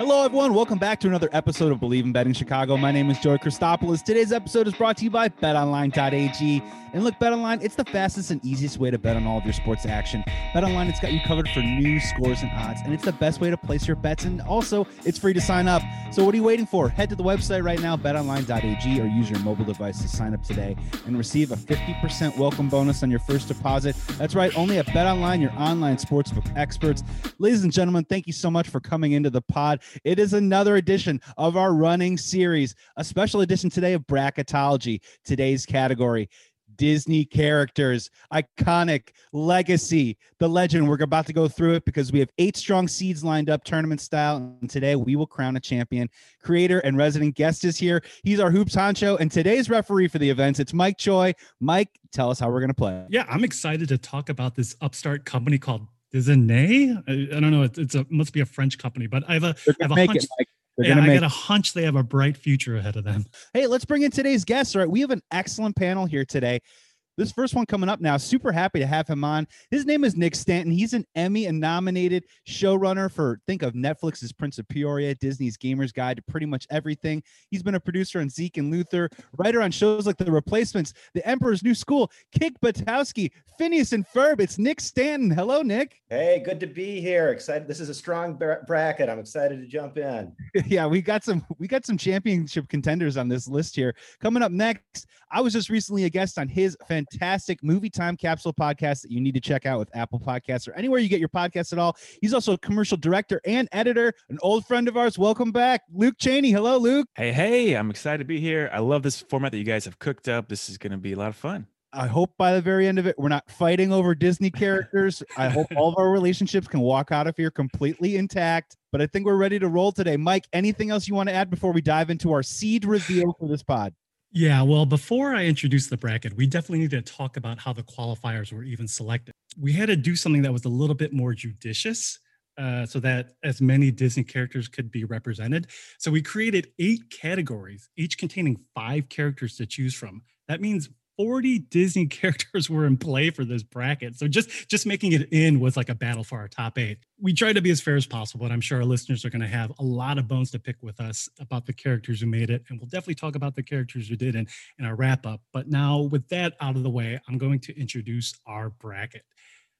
Hello, everyone. Welcome back to another episode of Bleav in Betting Chicago. My name is Joey Christopoulos. Today's episode is brought to you by BetOnline.ag. And look, BetOnline, it's the fastest and easiest way to bet on all of your sports action. BetOnline, it's got you covered for news, scores, and odds, and it's the best way to place your bets. And also, it's free to sign up. So, what are you waiting for? Head to the website right now, BetOnline.ag, or use your mobile device to sign up today and receive a 50% welcome bonus on your first deposit. That's right, only at BetOnline, your online sportsbook experts. Ladies and gentlemen, thank you so much for coming into the pod. It is another edition of our running series, a special edition today of bracketology. Today's category Disney characters, iconic legacy, the legend. We're about to go through it because we have eight strong seeds lined up tournament style. And today we will crown a champion. Creator and resident guest is here. He's our hoops honcho and today's referee for the events. It's Mike Choi. Mike, tell us how we're going to play. Yeah, I'm excited to talk about this upstart company called Disney. I, I don't know. It's, it's a must be a French company, but I have a, I have a hunch. It, yeah, I got a hunch they have a bright future ahead of them. Hey, let's bring in today's guests. All right, we have an excellent panel here today. This first one coming up now, super happy to have him on. His name is Nick Stanton. He's an Emmy and nominated showrunner for think of Netflix's Prince of Peoria, Disney's Gamer's Guide to pretty much everything. He's been a producer on Zeke and Luther, writer on shows like The Replacements, The Emperor's New School, Kick Buttowski, Phineas and Ferb. It's Nick Stanton. Hello, Nick. Hey, good to be here. Excited. This is a strong bracket. I'm excited to jump in. yeah, we got some we got some championship contenders on this list here. Coming up next, I was just recently a guest on his fantastic fantastic movie time capsule podcast that you need to check out with Apple Podcasts or anywhere you get your podcasts at all. He's also a commercial director and editor, an old friend of ours. Welcome back, Luke Cheney. Hello, Luke. Hey, hey, I'm excited to be here. I love this format that you guys have cooked up. This is going to be a lot of fun. I hope by the very end of it, we're not fighting over Disney characters. I hope all of our relationships can walk out of here completely intact. But I think we're ready to roll today. Mike, anything else you want to add before we dive into our seed reveal for this pod? Yeah, well, before I introduce the bracket, we definitely need to talk about how the qualifiers were even selected. We had to do something that was a little bit more judicious uh, so that as many Disney characters could be represented. So we created eight categories, each containing five characters to choose from. That means 40 Disney characters were in play for this bracket. So just just making it in was like a battle for our top eight. We tried to be as fair as possible, and I'm sure our listeners are going to have a lot of bones to pick with us about the characters who made it. And we'll definitely talk about the characters who didn't in our wrap up. But now, with that out of the way, I'm going to introduce our bracket.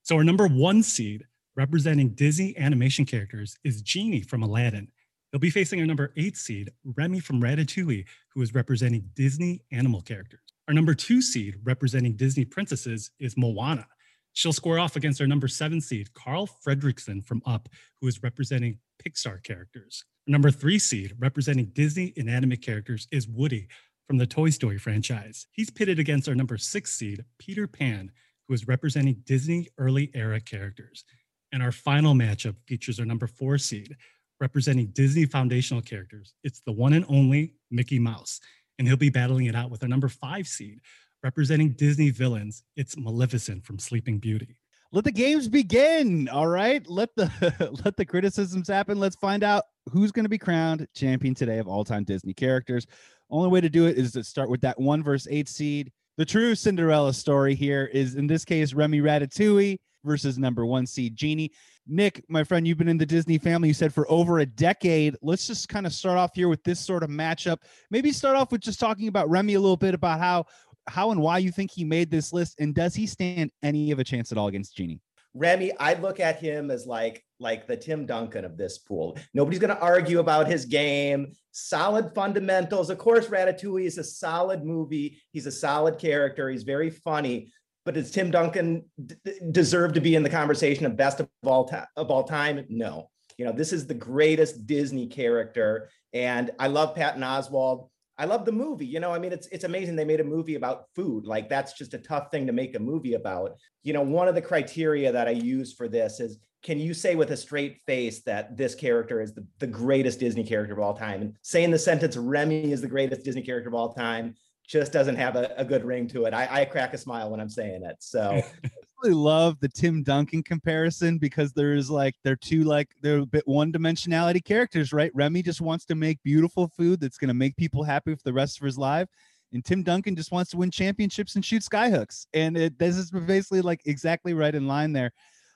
So our number one seed representing Disney animation characters is Genie from Aladdin. He'll be facing our number eight seed, Remy from Ratatouille, who is representing Disney animal characters. Our number two seed, representing Disney princesses, is Moana. She'll square off against our number seven seed, Carl Fredricksen from Up, who is representing Pixar characters. Our number three seed, representing Disney inanimate characters, is Woody from the Toy Story franchise. He's pitted against our number six seed, Peter Pan, who is representing Disney early era characters. And our final matchup features our number four seed, representing Disney foundational characters. It's the one and only Mickey Mouse and he'll be battling it out with a number five seed representing Disney villains. It's Maleficent from Sleeping Beauty. Let the games begin. All right. Let the let the criticisms happen. Let's find out who's going to be crowned champion today of all-time Disney characters. Only way to do it is to start with that one verse eight seed. The true Cinderella story here is in this case Remy Ratatouille versus number one seed Genie. Nick, my friend, you've been in the Disney family, you said for over a decade. Let's just kind of start off here with this sort of matchup. Maybe start off with just talking about Remy a little bit about how how and why you think he made this list and does he stand any of a chance at all against Genie? Remy, I look at him as like like the Tim Duncan of this pool. Nobody's going to argue about his game. Solid fundamentals. Of course, Ratatouille is a solid movie. He's a solid character. He's very funny but does Tim Duncan deserve to be in the conversation of best of all time of all time? No. You know, this is the greatest Disney character, and I love Patton Oswalt. I love the movie. You know, I mean, it's it's amazing they made a movie about food. Like that's just a tough thing to make a movie about. You know, one of the criteria that I use for this is can you say with a straight face that this character is the, the greatest Disney character of all time? And saying the sentence Remy is the greatest Disney character of all time just doesn't have a, a good ring to it. I, I, crack a smile when I'm saying it. So I really love the Tim Duncan comparison because there's like they're two like they're a bit one dimensionality characters, right? Remy just wants to make beautiful food that's gonna make people happy for the rest of his life. and Tim Duncan just wants to win championships and shoot skyhooks. And it, this is basically like exactly right in line there.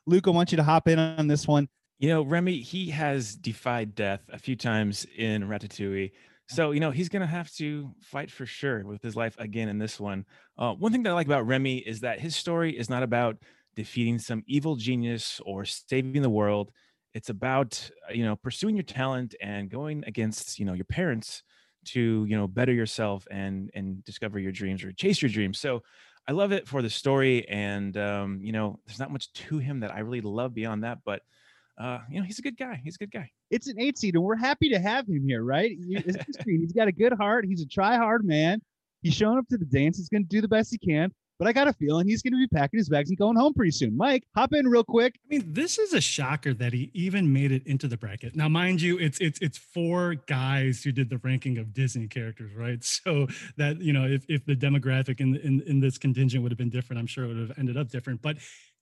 Luke, I want you to hop in on this one. You know, Remy, he has defied death a few times in Ratatouille. So, you know, he's going to have to fight for sure with his life again in this one. Uh, one thing that I like about Remy is that his story is not about defeating some evil genius or saving the world. It's about, uh, you know, pursuing your talent and going against, you know, your parents to, you know, better yourself and and discover your dreams or chase your dreams. So, I love it for the story and um, you know, there's not much to him that I really love beyond that, but uh, you know, he's a good guy. He's a good guy. It's an eight seed, and we're happy to have him here, right? He's got a good heart. He's a try hard man. He's showing up to the dance. He's going to do the best he can. But I got a feeling he's going to be packing his bags and going home pretty soon. Mike, hop in real quick. I mean, this is a shocker that he even made it into the bracket. Now, mind you, it's it's it's four guys who did the ranking of Disney characters, right? So that you know, if if the demographic in in, in this contingent would have been different, I'm sure it would have ended up different. But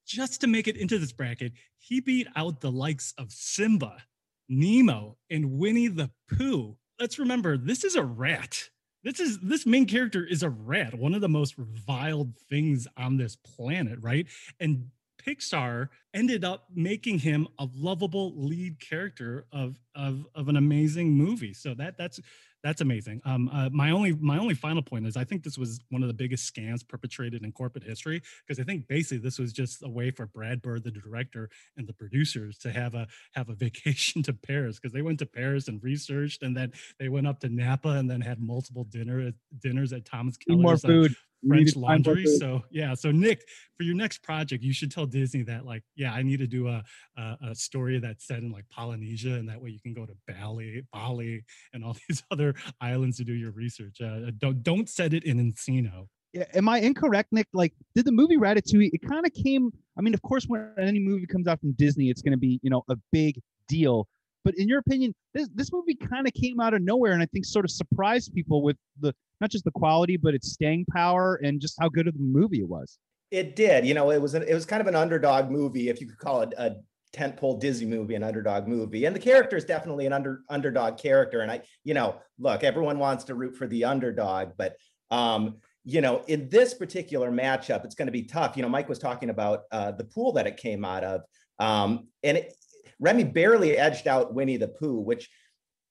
just to make it into this bracket, he beat out the likes of Simba, Nemo, and Winnie the Pooh. Let's remember, this is a rat. This is this main character is a rat, one of the most reviled things on this planet, right? And Pixar ended up making him a lovable lead character of of of an amazing movie. So that that's that's amazing. Um, uh, my only my only final point is I think this was one of the biggest scams perpetrated in corporate history because I think basically this was just a way for Brad Bird, the director, and the producers to have a have a vacation to Paris because they went to Paris and researched, and then they went up to Napa and then had multiple dinner dinners at Thomas Keller's. More uh, food. French Laundry. So yeah, so Nick, for your next project, you should tell Disney that like, yeah, I need to do a a, a story that's set in like Polynesia, and that way you can go to Bali, Bali, and all these other islands to do your research. Uh, don't don't set it in Encino. Yeah, am I incorrect, Nick? Like, did the movie Ratatouille? It kind of came. I mean, of course, when any movie comes out from Disney, it's going to be you know a big deal. But in your opinion, this this movie kind of came out of nowhere, and I think sort of surprised people with the not just the quality, but its staying power and just how good of a movie it was. It did. You know, it was an, it was kind of an underdog movie, if you could call it a tentpole Disney movie, an underdog movie. And the character is definitely an under underdog character. And I, you know, look, everyone wants to root for the underdog, but um, you know, in this particular matchup, it's going to be tough. You know, Mike was talking about uh, the pool that it came out of, um, and it, Remy barely edged out Winnie the Pooh, which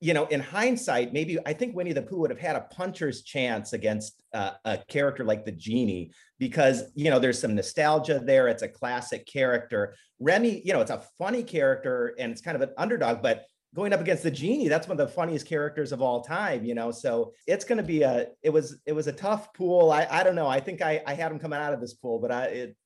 you know, in hindsight, maybe I think Winnie the Pooh would have had a puncher's chance against uh, a character like the genie because you know there's some nostalgia there. It's a classic character. Remy, you know, it's a funny character and it's kind of an underdog, but going up against the genie that's one of the funniest characters of all time you know so it's going to be a it was it was a tough pool i i don't know i think i i had him coming out of this pool but i it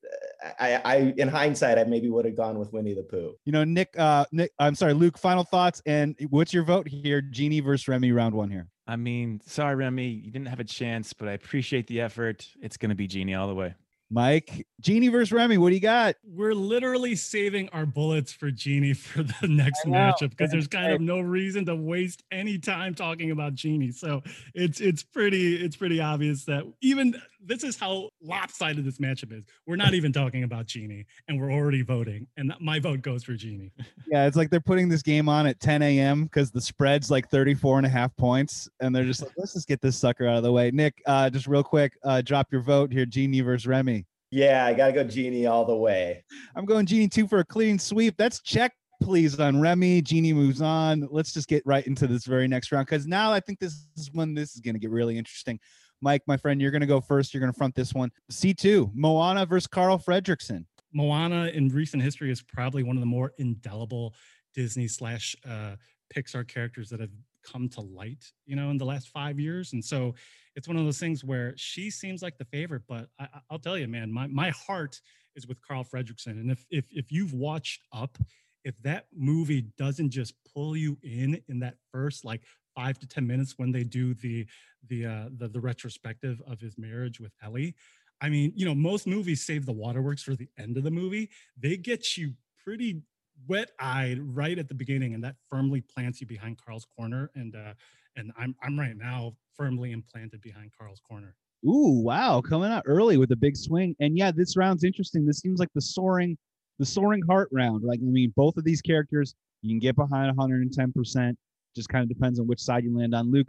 i i in hindsight i maybe would have gone with winnie the pooh you know nick uh nick i'm sorry luke final thoughts and what's your vote here genie versus remy round one here I mean, sorry, Remy, you didn't have a chance, but I appreciate the effort. It's going to be Genie all the way. Mike, Genie versus Remy, what do you got? We're literally saving our bullets for Genie for the next matchup because there's kind of no reason to waste any time talking about Genie. So it's it's pretty it's pretty obvious that even this is how lopsided this matchup is. We're not even talking about Genie, and we're already voting, and my vote goes for Genie. Yeah, it's like they're putting this game on at 10 a.m. because the spread's like 34 and a half points, and they're just like, let's just get this sucker out of the way. Nick, uh, just real quick, uh, drop your vote here, Genie versus Remy. Yeah, I gotta go Genie all the way. I'm going Genie two for a clean sweep. That's check please on Remy. Genie moves on. Let's just get right into this very next round because now I think this is when this is going to get really interesting. Mike, my friend, you're going to go first. You're going to front this one. C2, Moana versus Carl Fredricksen. Moana in recent history is probably one of the more indelible Disney slash uh, Pixar characters that have come to light, you know, in the last five years. And so it's one of those things where she seems like the favorite, but I, will tell you, man, my, my heart is with Carl Fredricksen. And if, if, if you've watched Up, if that movie doesn't just pull you in in that first like five to ten minutes when they do the the uh, the, the retrospective of his marriage with Ellie. I mean, you know, most movies save the waterworks for the end of the movie. They get you pretty wet-eyed right at the beginning, and that firmly plants you behind Carl's corner. And uh, and I'm I'm right now firmly implanted behind Carl's corner. Ooh, wow, coming out early with a big swing. And yeah, this round's interesting. This seems like the soaring, the soaring heart round. Like, I mean, both of these characters, you can get behind 110%. Just kind of depends on which side you land on. Luke,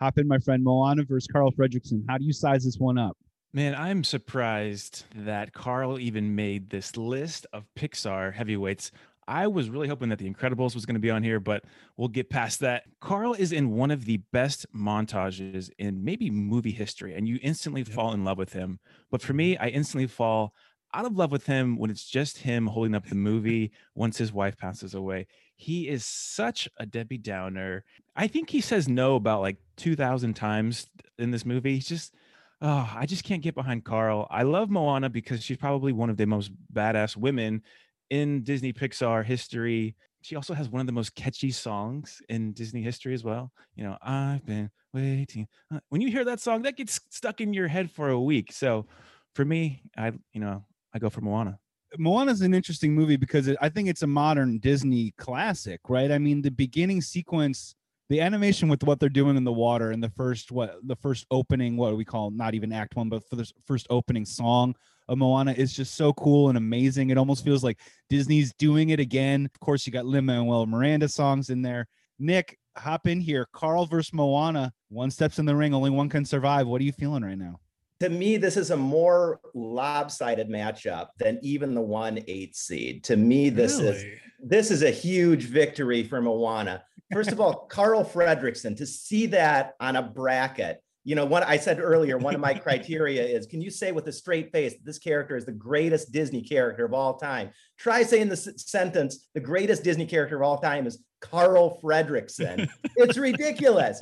Hop in, my friend. Moana versus Carl Fredricksen. How do you size this one up? Man, I'm surprised that Carl even made this list of Pixar heavyweights. I was really hoping that The Incredibles was going to be on here, but we'll get past that. Carl is in one of the best montages in maybe movie history, and you instantly yep. fall in love with him. But for me, mm-hmm. I instantly fall out of love with him when it's just him holding up the movie once his wife passes away. He is such a Debbie Downer. I think he says no about like 2,000 times in this movie. He's just, oh, I just can't get behind Carl. I love Moana because she's probably one of the most badass women in Disney Pixar history. She also has one of the most catchy songs in Disney history as well. You know, I've been waiting. Uh, when you hear that song, that gets stuck in your head for a week. So for me, I, you know, I go for Moana. Moana is an interesting movie because it, I think it's a modern Disney classic, right? I mean, the beginning sequence, the animation with what they're doing in the water and the first what the first opening, what we call not even act one, but for the first opening song of Moana is just so cool and amazing. It almost feels like Disney's doing it again. Of course, you got Lin Manuel Miranda songs in there. Nick, hop in here. Carl versus Moana. One steps in the ring, only one can survive. What are you feeling right now? To me, this is a more lopsided matchup than even the one eight seed. To me, this really? is this is a huge victory for Moana. First of all, Carl Fredricksen to see that on a bracket. You know, what I said earlier, one of my criteria is can you say with a straight face this character is the greatest Disney character of all time? Try saying the sentence, the greatest Disney character of all time is Carl Fredricksen. it's ridiculous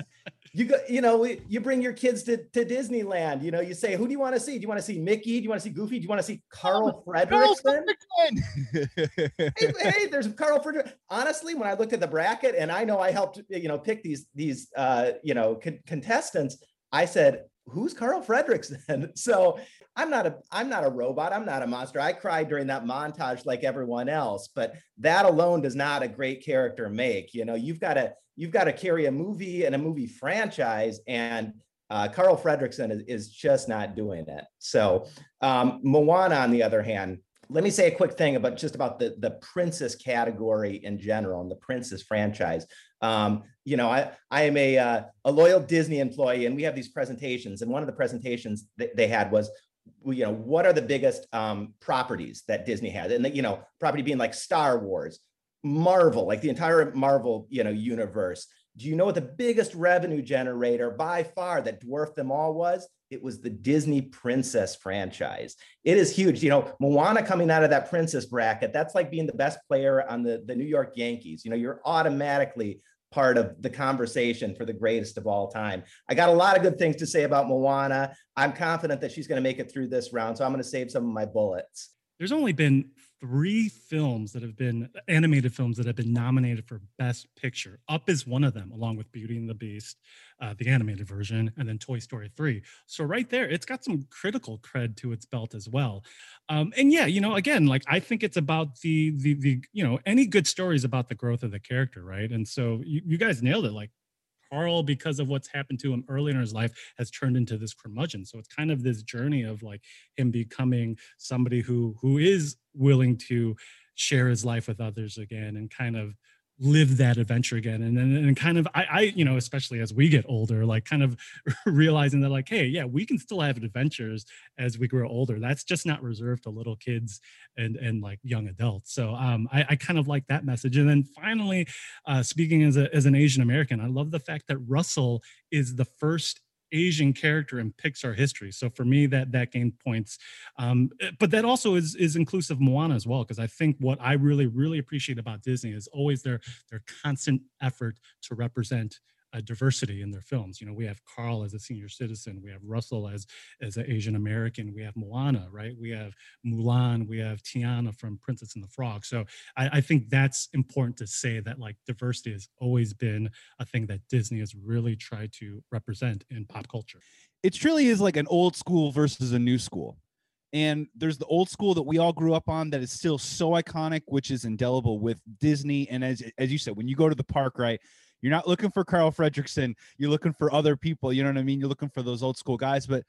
you go, you know, you bring your kids to, to Disneyland. You know, you say, who do you want to see? Do you want to see Mickey? Do you want to see Goofy? Do you want to see Carl oh, Fredricksen? hey, hey, there's Carl Fredricksen. Honestly, when I looked at the bracket, and I know I helped, you know, pick these these uh, you know con- contestants, I said, who's Carl Fredricksen? So I'm not a I'm not a robot. I'm not a monster. I cried during that montage like everyone else, but that alone does not a great character make. You know, you've got to you've got to carry a movie and a movie franchise and uh, Carl Fredricksen is, is just not doing it. So um, Moana, on the other hand, let me say a quick thing about just about the the princess category in general and the princess franchise. Um, you know, I I am a uh, a loyal Disney employee, and we have these presentations. And one of the presentations that they had was, you know, what are the biggest um, properties that Disney has? And you know, property being like Star Wars, Marvel, like the entire Marvel, you know, universe. Do you know what the biggest revenue generator by far that dwarfed them all was? It was the Disney Princess franchise. It is huge. You know, Moana coming out of that princess bracket, that's like being the best player on the, the New York Yankees. You know, you're automatically part of the conversation for the greatest of all time. I got a lot of good things to say about Moana. I'm confident that she's going to make it through this round. So I'm going to save some of my bullets. There's only been three films that have been animated films that have been nominated for Best Picture. Up is one of them, along with Beauty and the Beast, uh, the animated version, and then Toy Story 3. So, right there, it's got some critical cred to its belt as well. Um, and yeah, you know, again, like I think it's about the, the, the, you know, any good story is about the growth of the character, right? And so you, you guys nailed it. Like, Carl, because of what's happened to him early in his life, has turned into this curmudgeon. So it's kind of this journey of like him becoming somebody who who is willing to share his life with others again and kind of live that adventure again. And then and kind of I, I you know especially as we get older like kind of realizing that like hey yeah we can still have adventures as we grow older. That's just not reserved to little kids and and like young adults. So um i, I kind of like that message. And then finally uh speaking as a as an asian american i love the fact that russell is the first Asian character in Pixar history. So for me, that that gained points. Um, eh, but that also is is inclusive Moana as well, because I think what I really really appreciate about Disney is always their their constant effort to represent uh, diversity in their films. You know, we have Carl as a senior citizen, we have Russell as as an Asian American, we have Moana, right? We have Mulan, we have Tiana from Princess and the Frog. So I, I think that's important to say that like diversity has always been a thing that Disney has really tried to represent in pop culture. It truly is like an old school versus a new school. And there's the old school that we all grew up on that is still so iconic, which is indelible with Disney. And as as you said, when you go to the park, right, you're not looking for Carl Fredricksen. You're looking for other people. You know what I mean? You're looking for those old school guys. But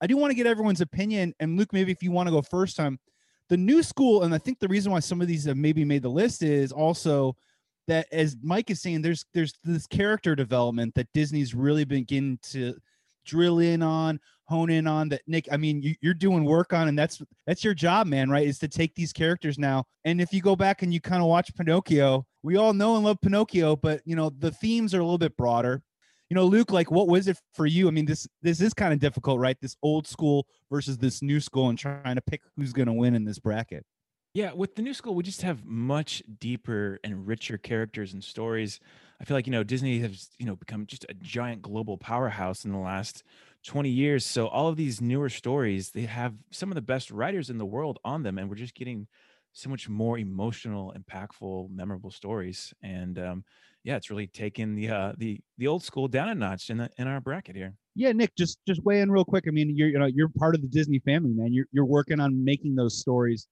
I do want to get everyone's opinion. And Luke, maybe if you want to go first time, the new school, and I think the reason why some of these have maybe made the list is also that as Mike is saying, there's there's this character development that Disney's really begin to drill in on, hone in on. That Nick, I mean, you, you're doing work on, and that's that's your job, man. Right? Is to take these characters now, and if you go back and you kind of watch Pinocchio, we all know and love Pinocchio, but you know the themes are a little bit broader. You know, Luke, like, what was it for you? I mean, this this is kind of difficult, right? This old school versus this new school, and trying to pick who's going to win in this bracket. Yeah, with the new school, we just have much deeper and richer characters and stories. I feel like, you know, Disney has, you know, become just a giant global powerhouse in the last 20 years. So all of these newer stories, they have some of the best writers in the world on them. And we're just getting so much more emotional, impactful, memorable stories. And um, yeah, it's really taken the uh, the the old school down a notch in the, in our bracket here. Yeah, Nick, just just weigh in real quick. I mean, you're you know you're part of the Disney family, man. You're you're working on making those stories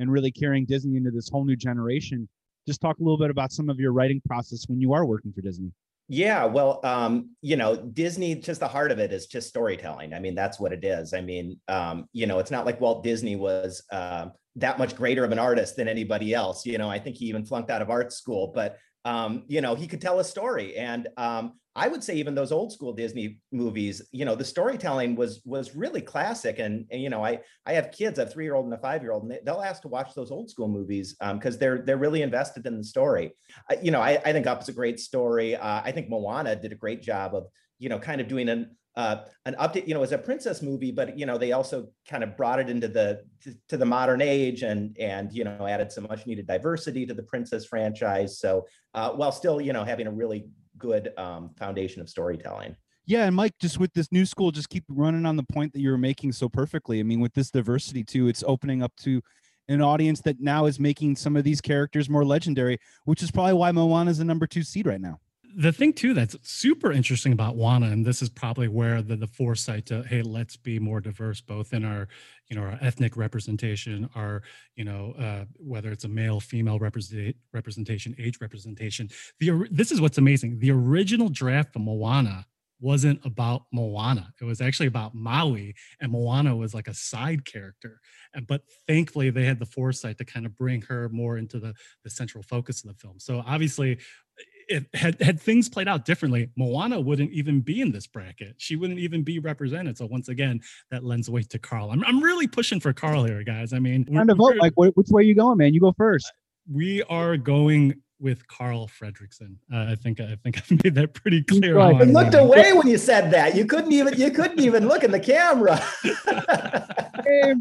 and really carrying Disney into this whole new generation. Just talk a little bit about some of your writing process when you are working for Disney. Yeah, well, um, you know, Disney, just the heart of it is just storytelling. I mean, that's what it is. I mean, um, you know, it's not like Walt Disney was uh, that much greater of an artist than anybody else. You know, I think he even flunked out of art school, but um, you know, he could tell a story. And um, I would say even those old school Disney movies, you know, the storytelling was was really classic. And, and you know, I I have kids, have three year old and a five year old, and they'll ask to watch those old school movies because um, they're they're really invested in the story. Uh, you know, I, I think Up is a great story. Uh, I think Moana did a great job of you know kind of doing an uh, an update, you know, as a princess movie, but you know, they also kind of brought it into the to, to, the modern age and and you know added some much needed diversity to the princess franchise. So uh, while still you know having a really good um, foundation of storytelling. Yeah, and Mike, just with this new school, just keep running on the point that you were making so perfectly. I mean, with this diversity too, it's opening up to an audience that now is making some of these characters more legendary, which is probably why Moana is the number two seed right now the thing too that's super interesting about Moana, and this is probably where the, the foresight to hey, let's be more diverse, both in our you know our ethnic representation, our you know uh, whether it's a male female represent, representation, age representation. The this is what's amazing. The original draft of Moana wasn't about Moana. It was actually about Maui, and Moana was like a side character. And but thankfully, they had the foresight to kind of bring her more into the the central focus of the film. So obviously, if had had things played out differently, Moana wouldn't even be in this bracket. She wouldn't even be represented. So once again, that lends weight to Carl. I'm, I'm really pushing for Carl here, guys. I mean, trying to vote. Like, which way are you going, man? You go first. We are going with Carl Fredricksen. Uh, I think I think I've made that pretty clear. You looked away when you said that. You couldn't even you couldn't even look in the camera.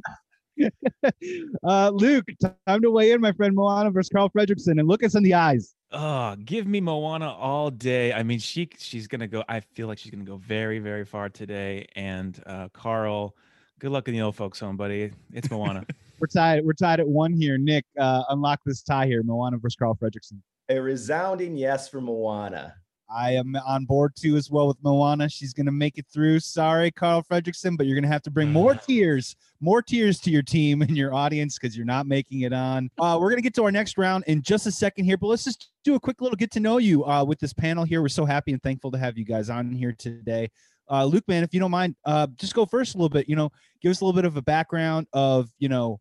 uh, Luke, time to weigh in, my friend Moana versus Carl Fredricksen, and look us in the eyes. Oh, give me Moana all day. I mean, she she's gonna go. I feel like she's gonna go very, very far today. And uh, Carl, good luck in the old folks home, buddy. It's Moana. we're tied. We're tied at one here. Nick, uh, unlock this tie here. Moana versus Carl Fredricksen. A resounding yes for Moana. I am on board too as well with Moana. She's going to make it through. Sorry, Carl Fredricksen, but you're going to have to bring more tears, more tears to your team and your audience because you're not making it on. Uh, we're going to get to our next round in just a second here, but let's just do a quick little get to know you uh, with this panel here. We're so happy and thankful to have you guys on here today. Uh, Luke, man, if you don't mind, uh, just go first a little bit. You know, give us a little bit of a background of you know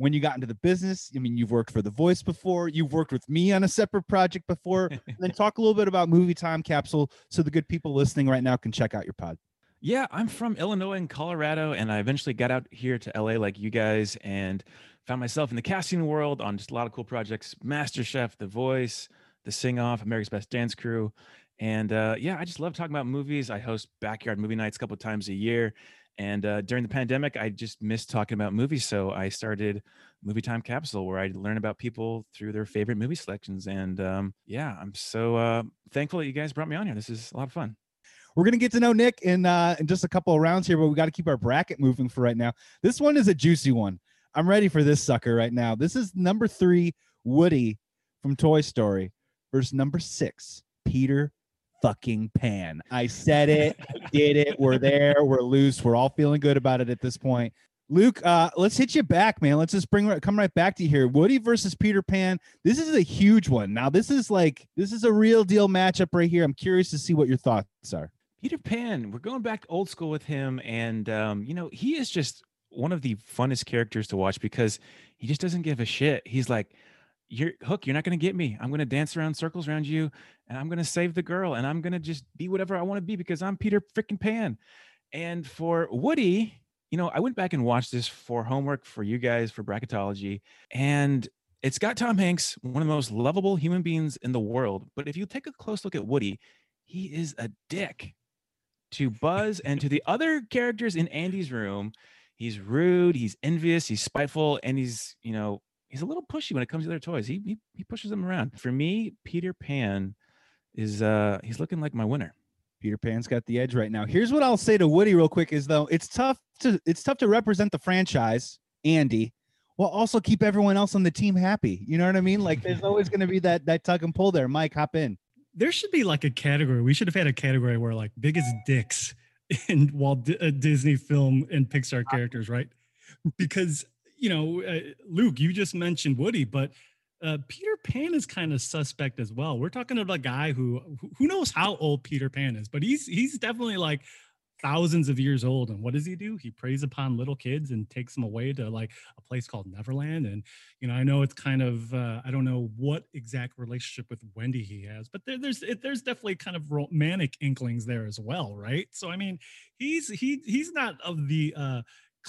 when you got into the business. I mean, you've worked for The Voice before, you've worked with me on a separate project before. and then talk a little bit about Movie Time Capsule so the good people listening right now can check out your pod. Yeah, I'm from Illinois and Colorado, and I eventually got out here to LA like you guys and found myself in the casting world on just a lot of cool projects MasterChef, The Voice, The Sing Off, America's Best Dance Crew. And uh, yeah, I just love talking about movies. I host backyard movie nights a couple times a year. And uh, during the pandemic, I just missed talking about movies. So I started Movie Time Capsule, where I learn about people through their favorite movie selections. And um, yeah, I'm so uh, thankful that you guys brought me on here. This is a lot of fun. We're gonna get to know Nick in uh, in just a couple of rounds here, but we got to keep our bracket moving for right now. This one is a juicy one. I'm ready for this sucker right now. This is number three, Woody from Toy Story, versus number six, Peter fucking pan. I said it, did it. We're there, we're loose, we're all feeling good about it at this point. Luke, uh, let's hit you back, man. Let's just bring come right back to you here. Woody versus Peter Pan. This is a huge one. Now, this is like this is a real deal matchup right here. I'm curious to see what your thoughts are. Peter Pan, we're going back old school with him, and um, you know he is just one of the funnest characters to watch because he just doesn't give a shit. He's like, you're hook you're not going to get me. I'm going to dance around circles around you and i'm going to save the girl and i'm going to just be whatever i want to be because i'm peter freaking pan. And for woody you know i went back and watched this for homework for you guys for bracketology and it's got tom hanks one of the most lovable human beings in the world but if you take a close look at woody he is a dick to buzz and to the other characters in andy's room. He's rude he's envious he's spiteful and he's you know he's a little pushy when it comes to their toys. He, he he pushes them around. For me, Peter Pan is uh he's looking like my winner. Peter Pan's got the edge right now. Here's what I'll say to Woody real quick is though it's tough to it's tough to represent the franchise, Andy, while also keep everyone else on the team happy. You know what I mean? Like there's always going to be that that tug and pull there. Mike, hop in. There should be like a category. We should have had a category where like biggest dicks in Walt D- uh, Disney film and Pixar characters, right? Because you know, uh, Luke, you just mentioned Woody, but uh, Peter Pan is kind of suspect as well. We're talking about a guy who who knows how old Peter Pan is, but he's he's definitely like thousands of years old. And what does he do? He preys upon little kids and takes them away to like a place called Neverland. And you know, I know it's kind of uh, I don't know what exact relationship with Wendy he has, but there, there's it, there's definitely kind of romantic inklings there as well, right? So I mean, he's he he's not of the uh,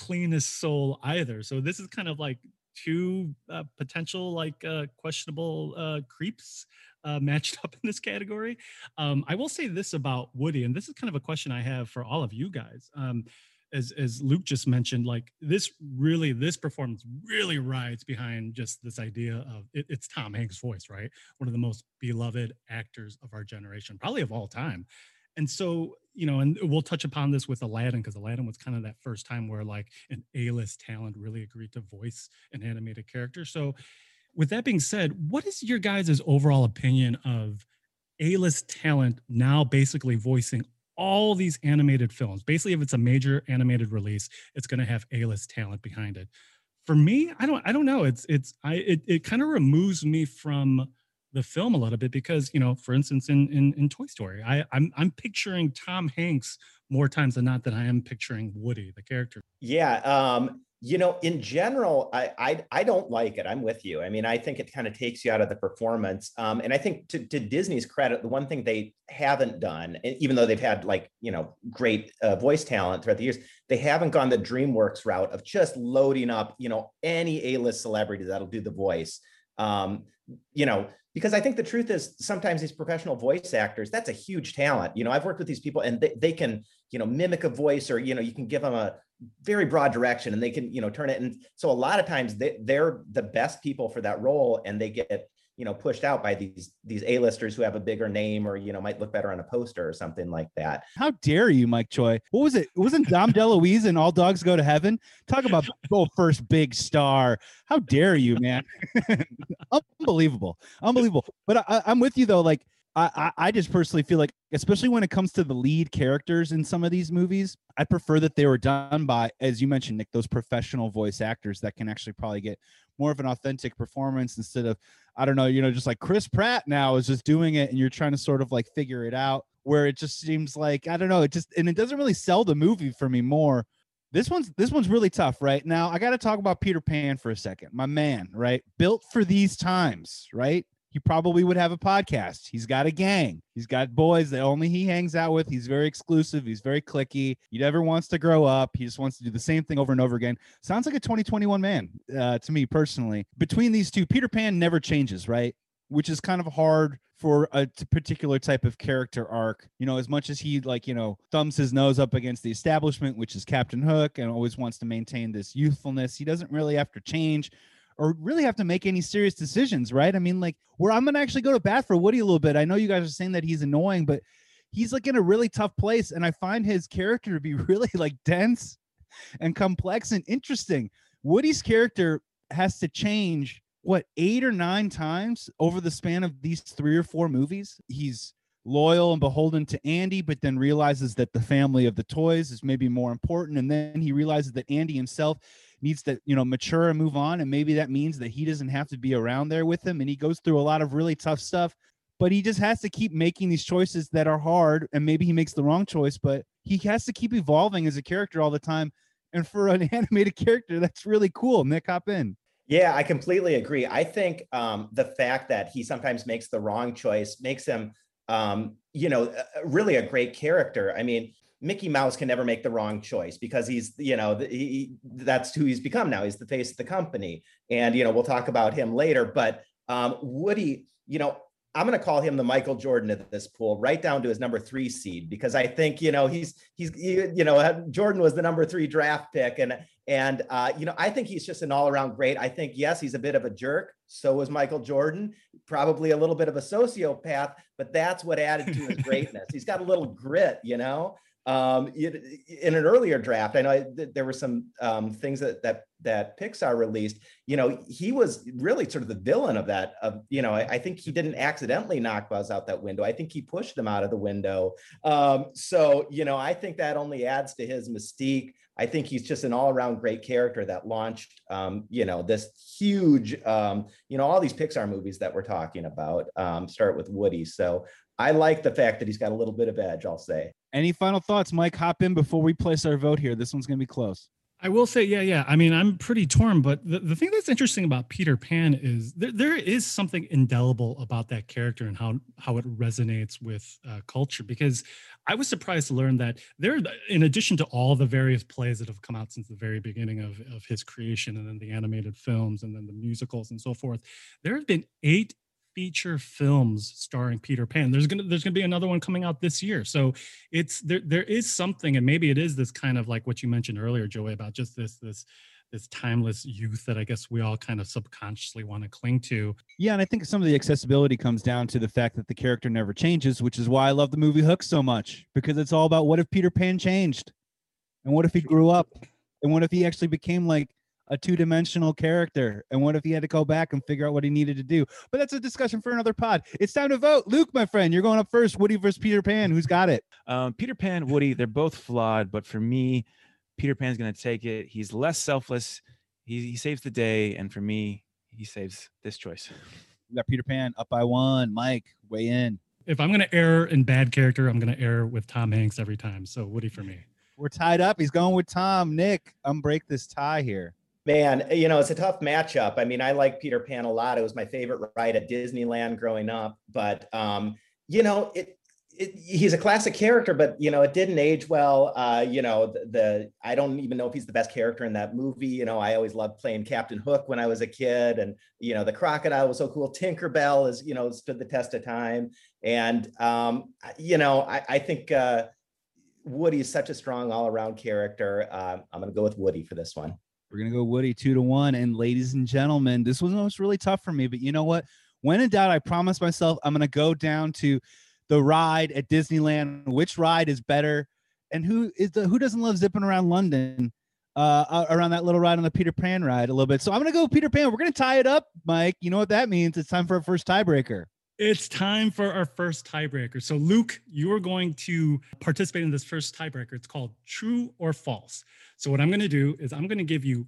cleanest soul either. So this is kind of like two uh, potential like uh, questionable uh, creeps uh, matched up in this category. Um, I will say this about Woody, and this is kind of a question I have for all of you guys. Um, as as Luke just mentioned, like this really this performance really rides behind just this idea of it, it's Tom Hanks' voice, right? One of the most beloved actors of our generation, probably of all time. And so, you know, and we'll touch upon this with Aladdin because Aladdin was kind of that first time where like an A-list talent really agreed to voice an animated character. So, with that being said, what is your guys' overall opinion of A-list talent now basically voicing all these animated films? Basically, if it's a major animated release, it's going to have A-list talent behind it. For me, I don't, I don't know. It's, it's, I, it, it kind of removes me from the film a little bit because you know for instance in in, in toy story i I'm, I'm picturing tom hanks more times than not than i am picturing woody the character. Yeah um you know in general I, I i don't like it. I'm with you. I mean i think it kind of takes you out of the performance um and i think to, to disney's credit the one thing they haven't done even though they've had like you know great uh, voice talent throughout the years they haven't gone the dreamworks route of just loading up you know any a-list celebrity that'll do the voice. Um you know because I think the truth is sometimes these professional voice actors, that's a huge talent. You know, I've worked with these people and they, they can, you know, mimic a voice or, you know, you can give them a very broad direction and they can, you know, turn it. And so a lot of times they, they're the best people for that role and they get, you know pushed out by these these a-listers who have a bigger name or you know might look better on a poster or something like that. How dare you mike choi? What was it? Wasn't dom deluise and all dogs go to heaven? Talk about oh first big star. How dare you man? Unbelievable. Unbelievable. But I, i'm with you though. Like I, I just personally feel like, especially when it comes to the lead characters in some of these movies, I prefer that they were done by, as you mentioned, Nick, those professional voice actors that can actually probably get more of an authentic performance instead of I don't know, you know, just like Chris Pratt now is just doing it and you're trying to sort of like figure it out where it just seems like I don't know, it just and it doesn't really sell the movie for me more. This one's this one's really tough, right? Now I got to talk about Peter Pan for a second. My man, right? Built for these times, right? He probably would have a podcast. He's got a gang. He's got boys that only he hangs out with. He's very exclusive. He's very cliquey. He never wants to grow up. He just wants to do the same thing over and over again. Sounds like a 2021 man uh, to me personally. Between these two, Peter Pan never changes, right? Which is kind of hard for a particular type of character arc. You know, as much as he like, you know, thumbs his nose up against the establishment, which is Captain Hook, and always wants to maintain this youthfulness, he doesn't really have to change or really have to make any serious decisions, right? I mean, like where I'm gonna actually go to bat for Woody a little bit. I know you guys are saying that he's annoying, but he's like in a really tough place, and I find his character to be really like dense and complex and interesting. Woody's character has to change what eight or nine times over the span of these three or four movies. He's loyal and beholden to Andy, but then realizes that the family of the toys is maybe more important. And then he realizes that Andy himself needs to you know mature and move on and maybe that means that he doesn't have to be around there with him and he goes through a lot of really tough stuff but he just has to keep making these choices that are hard and maybe he makes the wrong choice but he has to keep evolving as a character all the time and for an animated character that's really cool nick hop in Yeah, I completely agree. I think um, the fact that he sometimes makes the wrong choice makes him, um, you know, really a great character. I mean, Mickey Mouse can never make the wrong choice because he's, you know, he, that's who he's become now. He's the face of the company, and you know, we'll talk about him later. But um, Woody, you know, I'm going to call him the Michael Jordan of this pool, right down to his number three seed, because I think you know he's he's you know Jordan was the number three draft pick, and and uh, you know I think he's just an all around great. I think yes, he's a bit of a jerk. So was Michael Jordan, probably a little bit of a sociopath, but that's what added to his greatness. he's got a little grit, you know um, in an earlier draft, I know there were some um, things that that that Pixar released. You know, he was really sort of the villain of that. Of you know, I, I think he didn't accidentally knock Buzz out that window. I think he pushed him out of the window. Um, so you know, I think that only adds to his mystique. I think he's just an all-around great character that launched, um, you know, this huge, um, you know, all these Pixar movies that we're talking about um, start with Woody. So I like the fact that he's got a little bit of edge. I'll say. Any final thoughts, Mike? Hop in before we place our vote here. This one's going to be close. I will say, yeah, yeah. I mean, I'm pretty torn, but the, the thing that's interesting about Peter Pan is there, there is something indelible about that character and how how it resonates with uh, culture. Because I was surprised to learn that there, in addition to all the various plays that have come out since the very beginning of, of his creation, and then the animated films, and then the musicals, and so forth, there have been eight feature films starring Peter Pan. There's gonna there's gonna be another one coming out this year. So it's there there is something, and maybe it is this kind of like what you mentioned earlier, Joey, about just this this this timeless youth that I guess we all kind of subconsciously want to cling to. Yeah, and I think some of the accessibility comes down to the fact that the character never changes, which is why I love the movie Hook so much because it's all about what if Peter Pan changed, and what if he grew up, and what if he actually became like a two-dimensional character and what if he had to go back and figure out what he needed to do? But that's a discussion for another pod. It's time to vote. Luke my friend you're going up first. Woody versus peter pan. Who's got it? Um, peter pan woody they're both flawed but for me peter pan's going to take it. He's less selfless. He, he saves the day and for me he saves this choice. We got peter pan up by one. Mike weigh in. If i'm going to err in bad character i'm going to err with tom hanks every time. So woody for me. We're tied up. He's going with tom. Nick unbreak this tie here Man, you know, it's a tough matchup. I mean, I like Peter Pan a lot. It was my favorite ride at Disneyland growing up. But um, you know, it, it he's a classic character, but you know, it didn't age well. Uh, you know, the, the, I don't even know if he's the best character in that movie. You know, I always loved playing Captain Hook when I was a kid, and you know, the crocodile was so cool. Tinkerbell is, you know, stood the test of time. And um, you know, I, I think uh Woody is such a strong all-around character. Uh, I'm gonna go with Woody for this one. We're gonna go Woody two to one. And ladies and gentlemen, this was almost really tough for me, but you know what? When in doubt, I promised myself I'm gonna go down to the ride at Disneyland. Which ride is better? And who is the who doesn't love zipping around London? Uh, around that little ride on the Peter Pan ride a little bit. So I'm gonna go Peter Pan. We're gonna tie it up, Mike. You know what that means? It's time for a first tiebreaker. It's time for our first tiebreaker. So, Luke, you are going to participate in this first tiebreaker. It's called true or false. So, what I'm going to do is I'm going to give you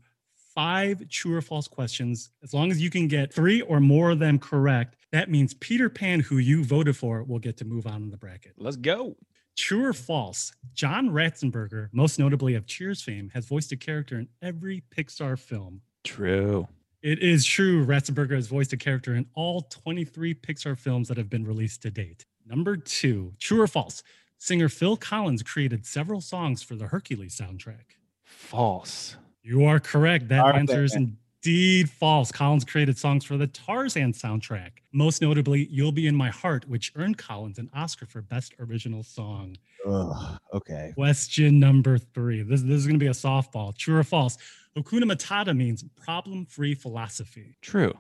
five true or false questions. As long as you can get three or more of them correct, that means Peter Pan, who you voted for, will get to move on in the bracket. Let's go. True or false? John Ratzenberger, most notably of Cheers fame, has voiced a character in every Pixar film. True. It is true. Ratzenberger has voiced a character in all 23 Pixar films that have been released to date. Number two, true or false? Singer Phil Collins created several songs for the Hercules soundtrack. False. You are correct. That answer is indeed false. Collins created songs for the Tarzan soundtrack, most notably You'll Be in My Heart, which earned Collins an Oscar for Best Original Song. Ugh, okay. Question number three. This, this is going to be a softball. True or false? Hakuna Matata means problem-free philosophy. True.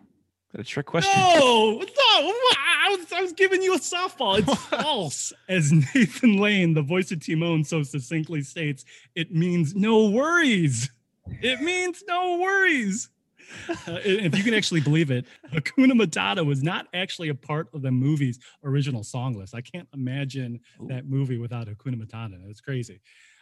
Got a trick question. No, no, I was, I was giving you a softball. It's false. As Nathan Lane, the voice of Timon, so succinctly states, it means no worries. It means no worries. Uh, if you can actually believe it, Hakuna Matata was not actually a part of the movie's original song list. I can't imagine Ooh. that movie without Hakuna Matata. It's crazy.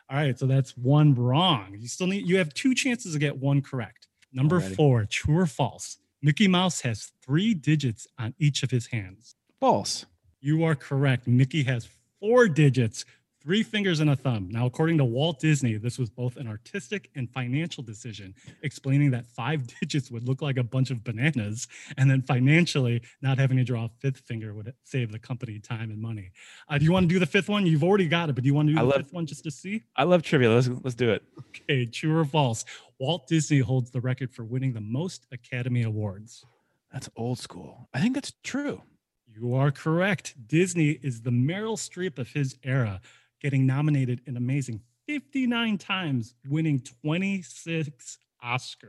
All right, so that's one wrong. You still need you have two chances to get one correct. Number Alrighty. four, true or false? Mickey Mouse has three digits on each of his hands. False. You are correct. Mickey has four digits, three fingers and a thumb. Now, according to Walt Disney, this was both an artistic and financial decision, explaining that five digits would look like a bunch of bananas, and then financially, not having to draw a fifth finger would save the company time and money. Uh, do you want to do the fifth one? You've already got it, but do you want to do I the love- fifth one just to see? I love trivia. Let's let's do it. Okay, true or false? Walt Disney holds the record for winning the most Academy Awards. That's old school. I think that's true. You are correct. Disney is the Meryl Streep of his era, getting nominated an amazing 59 times, winning 26 Oscars.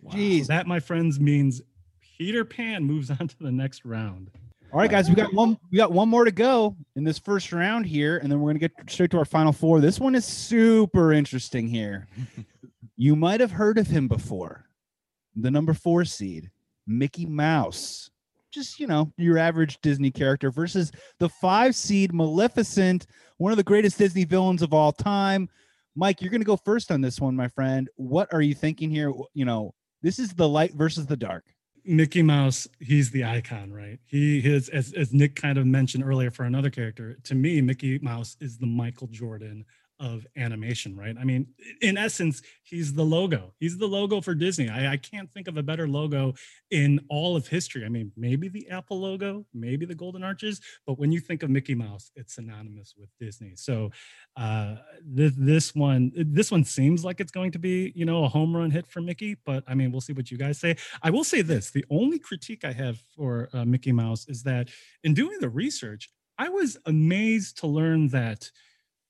Wow. Jeez. That, my friends, means Peter Pan moves on to the next round. All right, guys, we got one. We got one more to go in this first round here, and then we're gonna get straight to our final four. This one is super interesting here. you might have heard of him before. The number four seed, Mickey Mouse. Just you know, your average Disney character versus the five seed Maleficent, one of the greatest Disney villains of all time. Mike, you're gonna go first on this one, my friend. What are you thinking here? You know, this is the light versus the dark. Mickey Mouse, he's the icon, right? He is, as, as Nick kind of mentioned earlier for another character, to me, Mickey Mouse is the Michael Jordan of animation, right? I mean, in essence, he's the logo. He's the logo for Disney. I, I can't think of a better logo in all of history. I mean, maybe the Apple logo, maybe the Golden Arches, but when you think of Mickey Mouse, it's synonymous with Disney. So uh, this this one this one seems like it's going to be you know a home run hit for Mickey, but I mean, we'll see what you guys say. I will say this: the only critique I have for uh, Mickey Mouse is that in doing the research, I was amazed to learn that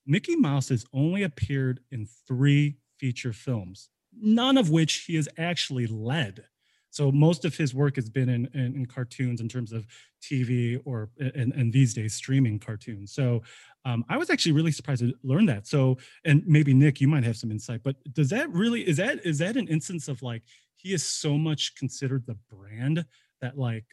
Mickey Mouse has only appeared in three feature films, none of which he has actually led. So most of his work has been in, in, in cartoons in terms of TV or and, and these days streaming cartoons. So um, I was actually really surprised to learn that. So and maybe Nick, you might have some insight, but does that really is that is that an instance of like he is so much considered the brand that like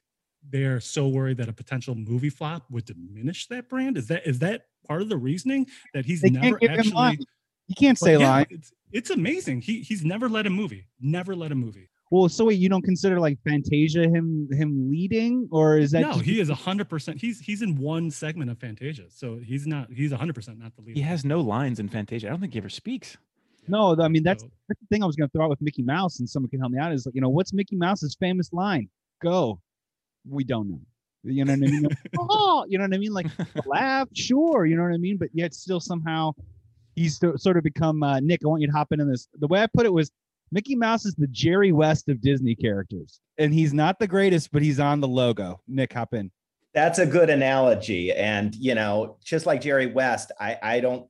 they're so worried that a potential movie flop would diminish that brand? Is that is that part of the reasoning that he's They never can't give actually lines. You can't say yeah, line. It's, it's amazing. He he's never led a movie. Never led a movie. Well, so wait, you don't consider like Fantasia him him leading, or is that no, just- he is hundred percent. He's he's in one segment of Fantasia, so he's not. He's hundred percent not the lead. He has no lines in Fantasia. I don't think he ever speaks. no? I mean, that's that's the thing I was going to throw out with Mickey Mouse, and someone can help me out. Is like, you know, what's Mickey Mouse's famous line? Go. We don't know. You know what I mean? oh, you know what I mean? Like laugh, sure. You know what I mean? But yet still somehow he's sto- sort of become uh, Nick. I want you to hop into this. The way I put it was Mickey Mouse is the Jerry West of Disney characters, and he's not the greatest, but he's on the logo. Nick, hop in. That's a good analogy. And you know, just like Jerry West, I I don't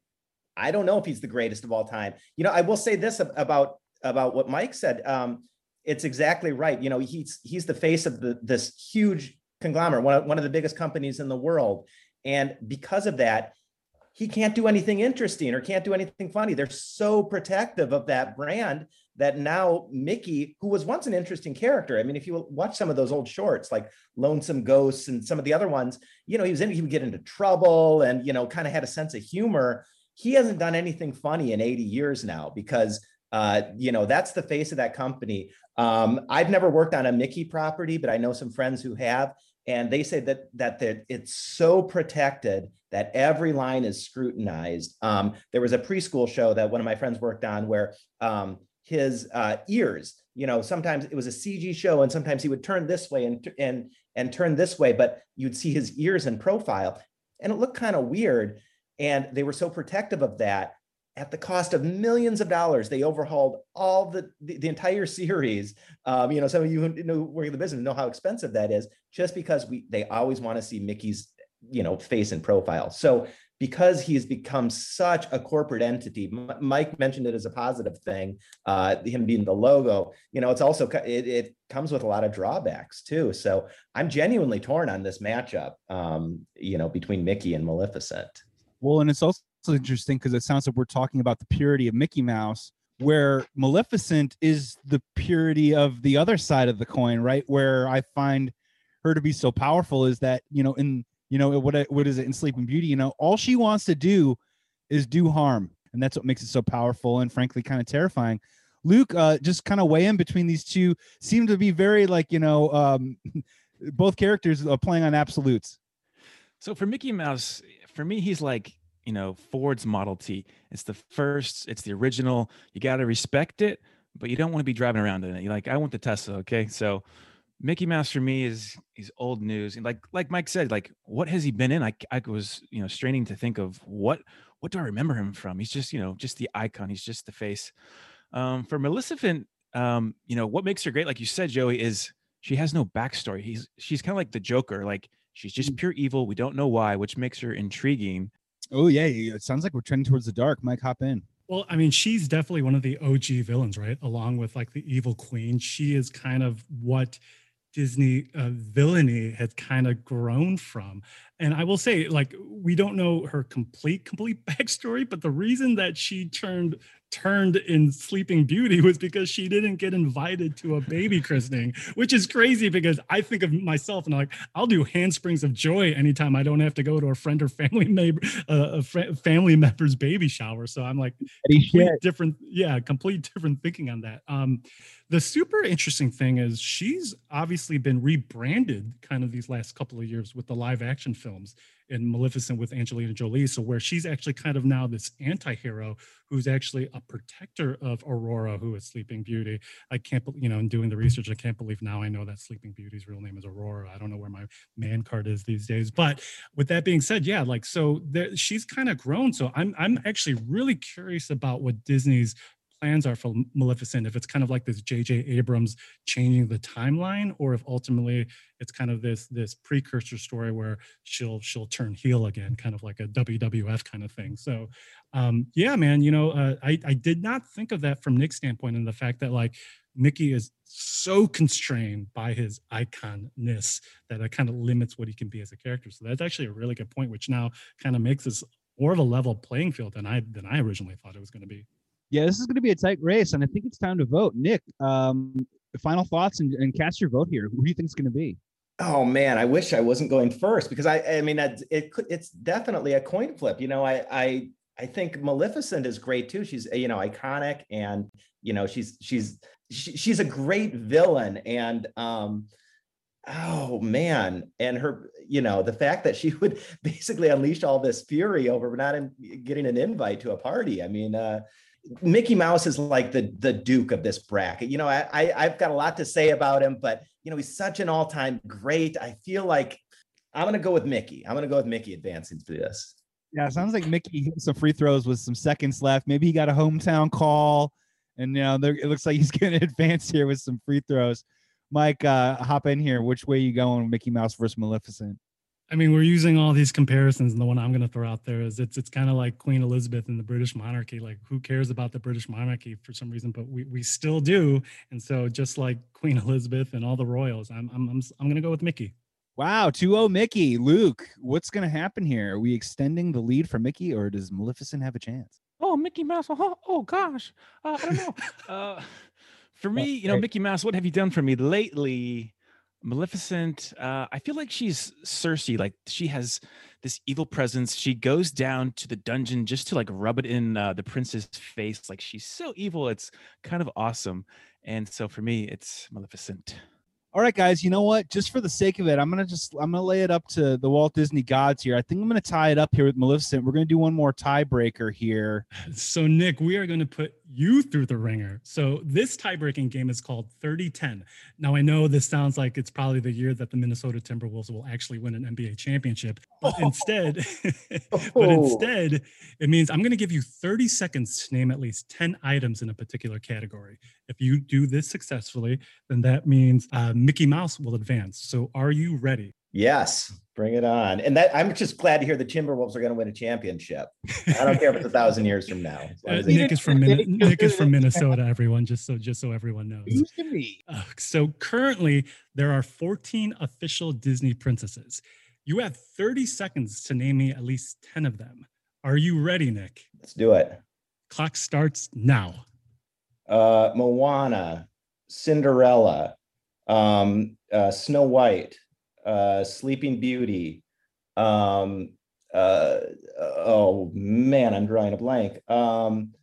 I don't know if he's the greatest of all time. You know, I will say this about about what Mike said. Um, it's exactly right. You know, he's he's the face of the this huge conglomerate, one of, one of the biggest companies in the world, and because of that, he can't do anything interesting or can't do anything funny. They're so protective of that brand that now Mickey, who was once an interesting character, I mean, if you watch some of those old shorts like Lonesome Ghosts and some of the other ones, you know, he was in, he would get into trouble and, you know, kind of had a sense of humor. He hasn't done anything funny in 80 years now because, uh, you know, that's the face of that company. Um, I've never worked on a Mickey property, but I know some friends who have, and they say that that that it's so protected that every line is scrutinized. Um, there was a preschool show that one of my friends worked on where um, his uh, ears, you know, sometimes it was a CG show, and sometimes he would turn this way and and and turn this way, but you'd see his ears in profile, and it looked kind of weird. And they were so protective of that. At the cost of millions of dollars, they overhauled all the the, the entire series. Um, you know, some of you who know work in the business know how expensive that is, just because we they always want to see Mickey's you know face and profile. So because he's become such a corporate entity, M- Mike mentioned it as a positive thing. Uh, him being the logo, you know, it's also it, it comes with a lot of drawbacks too. So I'm genuinely torn on this matchup. Um, you know, between Mickey and Maleficent. Well, and it's also interesting because it sounds like we're talking about the purity of Mickey Mouse, where Maleficent is the purity of the other side of the coin, right? Where I find her to be so powerful is that you know, in you know, what what is it in Sleeping Beauty? You know, all she wants to do is do harm, and that's what makes it so powerful and frankly kind of terrifying. Luke, uh, just kind of weigh in between these two, seem to be very like you know, um, both characters are playing on absolutes. So for Mickey Mouse, for me, he's like you know Ford's Model T. It's the first. It's the original. You got to respect it, but you don't want to be driving around in it. You're like, I want the Tesla. Okay, so Mickey Mouse for me is is old news. And like like Mike said, like what has he been in? I I was you know straining to think of what what do I remember him from? He's just you know just the icon. He's just the face. Um, for Maleficent, um, you know what makes her great, like you said, Joey, is she has no backstory. He's she's kind of like the Joker. Like she's just Mm. pure evil. We don't know why, which makes her intriguing. Oh yeah, it sounds like we're trending towards the dark. Mike, hop in. Well, I mean, she's definitely one of the OG villains, right? Along with like the evil queen. She is kind of what Disney uh, villainy has kind of grown from. And I will say, like, we don't know her complete, complete backstory, but the reason that she turned turned in Sleeping Beauty was because she didn't get invited to a baby christening, which is crazy because I think of myself and I'm like, I'll do handsprings of joy anytime I don't have to go to a friend or family neighbor, uh, a fr- family member's baby shower. So I'm like, complete different yeah complete different thinking on that. Um the super interesting thing is she's obviously been rebranded kind of these last couple of years with the live action films in maleficent with angelina jolie. So where she's actually kind of now this anti-hero who's actually a protector of aurora who is sleeping beauty. I can't you know in doing the research i can't believe now i know that sleeping beauty's real name is aurora. I don't know where my man card is these days. But with that being said, yeah, like so there, she's kind of grown. So I'm I'm actually really curious about what Disney's plans are for Maleficent. If it's kind of like this J.J. Abrams changing the timeline, or if ultimately it's kind of this this precursor story where she'll she'll turn heel again, kind of like a WWF kind of thing. So um, yeah, man, you know, uh, I I did not think of that from Nick's standpoint, and the fact that like Mickey is so constrained by his iconness that it kind of limits what he can be as a character. So that's actually a really good point, which now kind of makes this more of a level playing field than I than I originally thought it was going to be. Yeah, this is going to be a tight race, and I think it's time to vote. Nick, um, final thoughts and, and cast your vote here. Who do you think is going to be? Oh man, I wish I wasn't going first because I I mean it, it it's definitely a coin flip. You know, I I I think Maleficent is great too. She's you know iconic and you know she's she's she, she's a great villain and um oh man and her you know the fact that she would basically unleash all this fury over not in, getting an invite to a party. I mean uh Mickey Mouse is like the the Duke of this bracket. You know, I, I I've got a lot to say about him, but you know, he's such an all-time great. I feel like I'm gonna go with Mickey. I'm gonna go with Mickey advancing for this. Yeah, sounds like Mickey hit some free throws with some seconds left. Maybe he got a hometown call, and you know, there, it looks like he's to advance here with some free throws. Mike, uh, hop in here. Which way you going, Mickey Mouse versus Maleficent? I mean, we're using all these comparisons, and the one I'm going to throw out there is it's it's kind of like Queen Elizabeth and the British monarchy. Like, who cares about the British monarchy for some reason? But we we still do. And so, just like Queen Elizabeth and all the royals, I'm I'm I'm, I'm going to go with Mickey. Wow, 2-0 Mickey. Luke, what's going to happen here? Are we extending the lead for Mickey, or does Maleficent have a chance? Oh, Mickey Mouse. Oh, oh gosh. Uh, I don't know. uh, for me, you know, Okay. Mickey Mouse, what have you done for me lately? Maleficent, uh, I feel like she's Cersei. Like she has this evil presence. She goes down to the dungeon just to like rub it in uh, the prince's face. Like she's so evil. It's kind of awesome. And so for me, it's Maleficent. All right, guys. You know what? Just for the sake of it, I'm gonna just I'm gonna lay it up to the Walt Disney gods here. I think I'm gonna tie it up here with Maleficent. We're gonna do one more tiebreaker here. So, Nick, we are going to put you through the ringer. So, this tie-breaking game is called 30-10. Now, I know this sounds like it's probably the year that the Minnesota Timberwolves will actually win an NBA championship, but instead, but Oh. instead, it means I'm going to give you 30 seconds to name at least 10 items in a particular category. If you do this successfully, then that means uh, Mickey Mouse will advance. So, are you ready? Yes, bring it on. And that I'm just glad to hear the Timberwolves are going to win a championship. I don't care if it's a thousand years from now. as long Uh, Nick is from Min- Nick is from Minnesota. Everyone, just so just so everyone knows. Who's me? Uh, so currently, there are 14 official Disney princesses. You have 30 seconds to name me at least 10 of them. Are you ready, Nick? Let's do it. Clock starts now. Uh, Moana, Cinderella, um, uh, Snow White, uh, Sleeping Beauty. Um, uh, oh man, I'm drawing a blank. Um,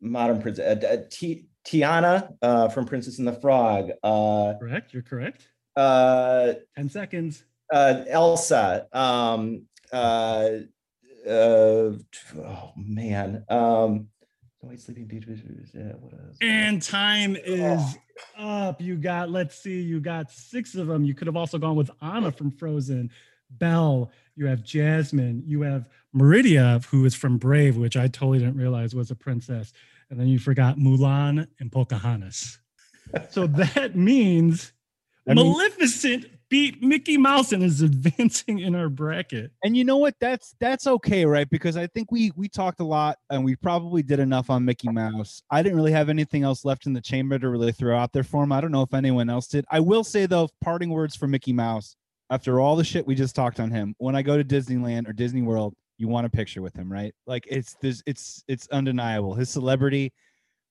modern princess, uh, uh, Ti- Tiana uh, from Princess and the Frog. Uh, Correct? You're correct. uh, 10 seconds. uh, Elsa, um, uh, uh, oh man, um, White Sleeping Beauty. Yeah, what else? And time is up. You got, let's see, you got six of them. You could have also gone with Anna from Frozen, Belle. You have Jasmine. You have Merida, who is from Brave, which I totally didn't realize was a princess. And then you forgot Mulan and Pocahontas. so that means I mean, Maleficent beat Mickey Mouse and is advancing in our bracket. And you know what? That's that's okay, right? Because I think we we talked a lot and we probably did enough on Mickey Mouse. I didn't really have anything else left in the chamber to really throw out there for him. I don't know if anyone else did. I will say though, parting words for Mickey Mouse. After all the shit we just talked on him, when I go to Disneyland or Disney World, you want a picture with him, right? Like it's this, it's it's undeniable. His celebrity,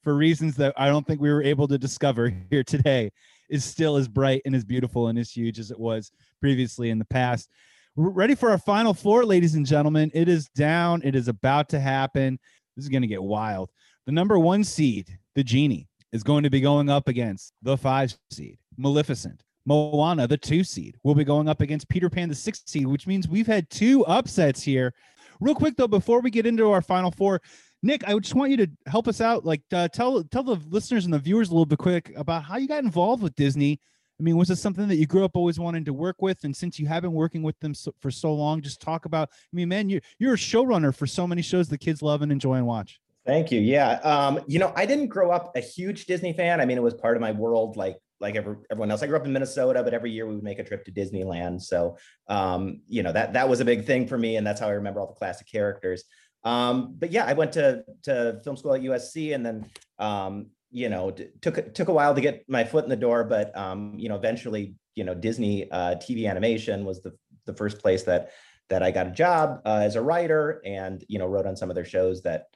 for reasons that I don't think we were able to discover here today, is still as bright and as beautiful and as huge as it was previously in the past. We're ready for our final four, ladies and gentlemen. It is down. It is about to happen. This is going to get wild. The number one seed, the genie, is going to be going up against the five seed, Maleficent. Moana, the two seed, will be going up against Peter Pan, the six seed, which means we've had two upsets here. Real quick though, before we get into our final four, Nick, I just want you to help us out. Like, uh, tell tell the listeners and the viewers a little bit quick about how you got involved with Disney. I mean, was this something that you grew up always wanting to work with? And since you have been working with them so, for so long, just talk about. I mean, man, you're you're a showrunner for so many shows the kids love and enjoy and watch. Thank you. Yeah. Um, you know, I didn't grow up a huge Disney fan. I mean, it was part of my world, like like every, everyone else. I grew up in Minnesota, but every year we would make a trip to Disneyland. So, um, you know, that that was a big thing for me, and that's how I remember all the classic characters. Um, but yeah, I went to to film school at USC, and then um, you know took took a while to get my foot in the door, but um, you know eventually you know Disney uh, TV animation was the the first place that that I got a job uh, as a writer, and you know wrote on some of their shows that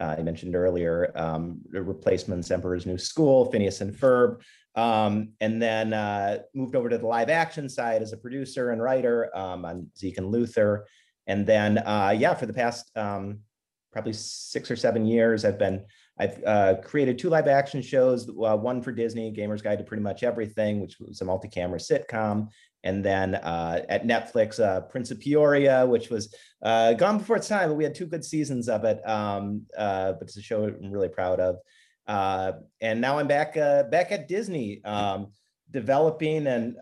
uh, I mentioned earlier, um, Replacements, Emperor's New School, Phineas and Ferb, um, and then uh, moved over to the live action side as a producer and writer um, on Zeke and Luther. And then, uh, yeah, for the past um, probably six or seven years, I've been I've uh, created two live action shows. Uh, one for Disney, Gamer's Guide to Pretty Much Everything, which was a multi-camera sitcom, and then uh, at Netflix, uh, Prince of Peoria, which was uh, gone before its time, but we had two good seasons of it. Um, uh, but it's a show I'm really proud of. and now I'm back back at Disney, um, developing and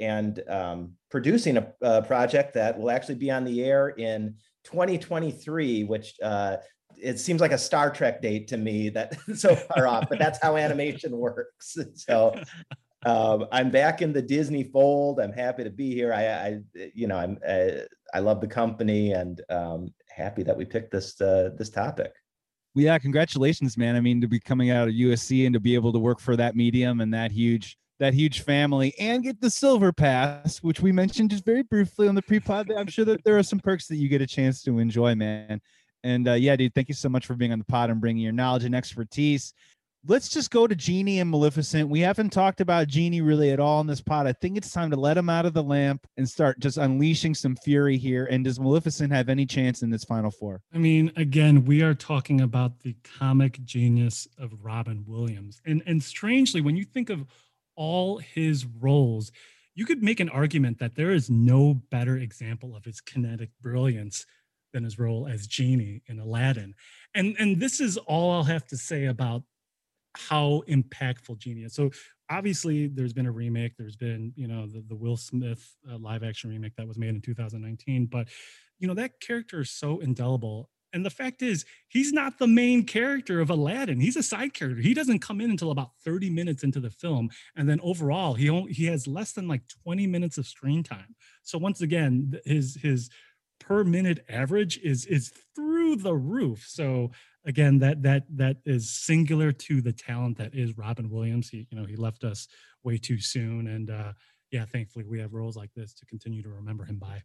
and um, producing a, a, project that will actually be on the air in 2023, which uh, it seems like a Star Trek date to me that so far off, but that's how animation works. So um, I'm back in the Disney fold. I'm happy to be here. I, I you know, I'm uh, I love the company and um, happy that we picked this uh, this topic. Yeah, congratulations, man. I mean, to be coming out of USC and to be able to work for that medium and that huge that huge family and get the silver pass, which we mentioned just very briefly on the pre-pod. I'm sure that there are some perks that you get a chance to enjoy, man. And uh, yeah, dude, thank you so much for being on the pod and bringing your knowledge and expertise. Let's just go to Genie and Maleficent. We haven't talked about Genie really at all in this pod. I think it's time to let him out of the lamp and start just unleashing some fury here. And does Maleficent have any chance in this final four? I mean, again, we are talking about the comic genius of Robin Williams. And and strangely, when you think of all his roles, you could make an argument that there is no better example of his kinetic brilliance than his role as Genie in Aladdin. And, and this is all I'll have to say about how impactful Genie is. So obviously there's been a remake. There's been, you know, the, the Will Smith uh, live action remake that was made in 2019. But, you know, that character is so indelible and the fact is, he's not the main character of Aladdin. He's a side character. He doesn't come in until about 30 minutes into the film. And then overall, he only, he has less than like 20 minutes of screen time. So once again, his his per minute average is is through the roof. So again, that that that is singular to the talent that is Robin Williams. He, you know, he left us way too soon. And uh yeah, thankfully we have roles like this to continue to remember him by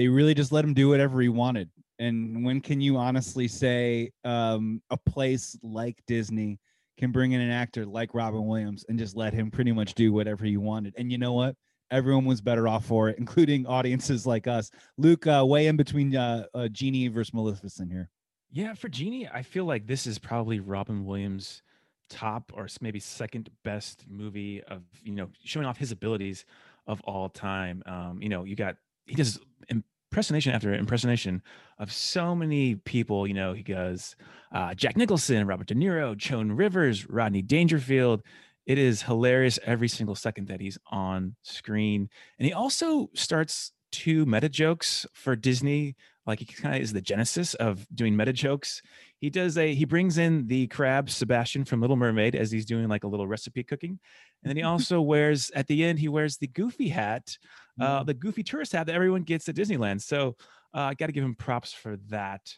they really just let him do whatever he wanted. And when can you honestly say um, a place like Disney can bring in an actor like Robin Williams and just let him pretty much do whatever he wanted? And you know what? Everyone was better off for it, including audiences like us. Luke, uh, way in between uh, uh, Genie versus Maleficent here. Yeah, for Genie, I feel like this is probably Robin Williams' top or maybe second best movie of you know showing off his abilities of all time. Um, you know, you got he does impersonation after impersonation of so many people. You know, he goes uh, Jack Nicholson, Robert De Niro, Joan Rivers, Rodney Dangerfield. It is hilarious every single second that he's on screen. And he also starts two meta jokes for Disney. Like he kind of is the genesis of doing meta jokes. He does a he brings in the crab Sebastian from Little Mermaid as he's doing like a little recipe cooking. And then he also wears at the end, he wears the goofy hat, uh, the goofy tourist hat that everyone gets at Disneyland. So uh, I got to give him props for that.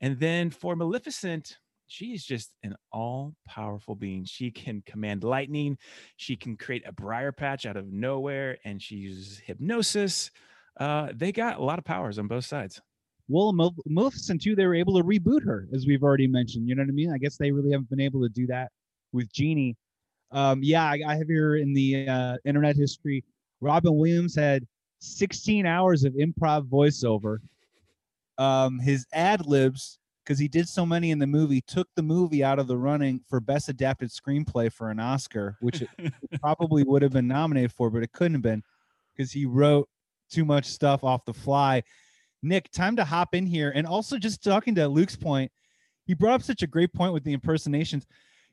And then for Maleficent, she is just an all powerful being. She can command lightning, she can create a briar patch out of nowhere, and she uses hypnosis. Uh, they got a lot of powers on both sides. Well, Maleficent too, they were able to reboot her, as we've already mentioned. You know what I mean? I guess they really haven't been able to do that with Genie. Um, yeah, I, I, have here in the uh, internet history, Robin Williams had 16 hours of improv voiceover. Um, his ad libs because he did so many in the movie, took the movie out of the running for best adapted screenplay for an Oscar, which it probably would have been nominated for, but it couldn't have been because he wrote too much stuff off the fly. Nick, time to hop in here. And also just talking to Luke's point, he brought up such a great point with the impersonations.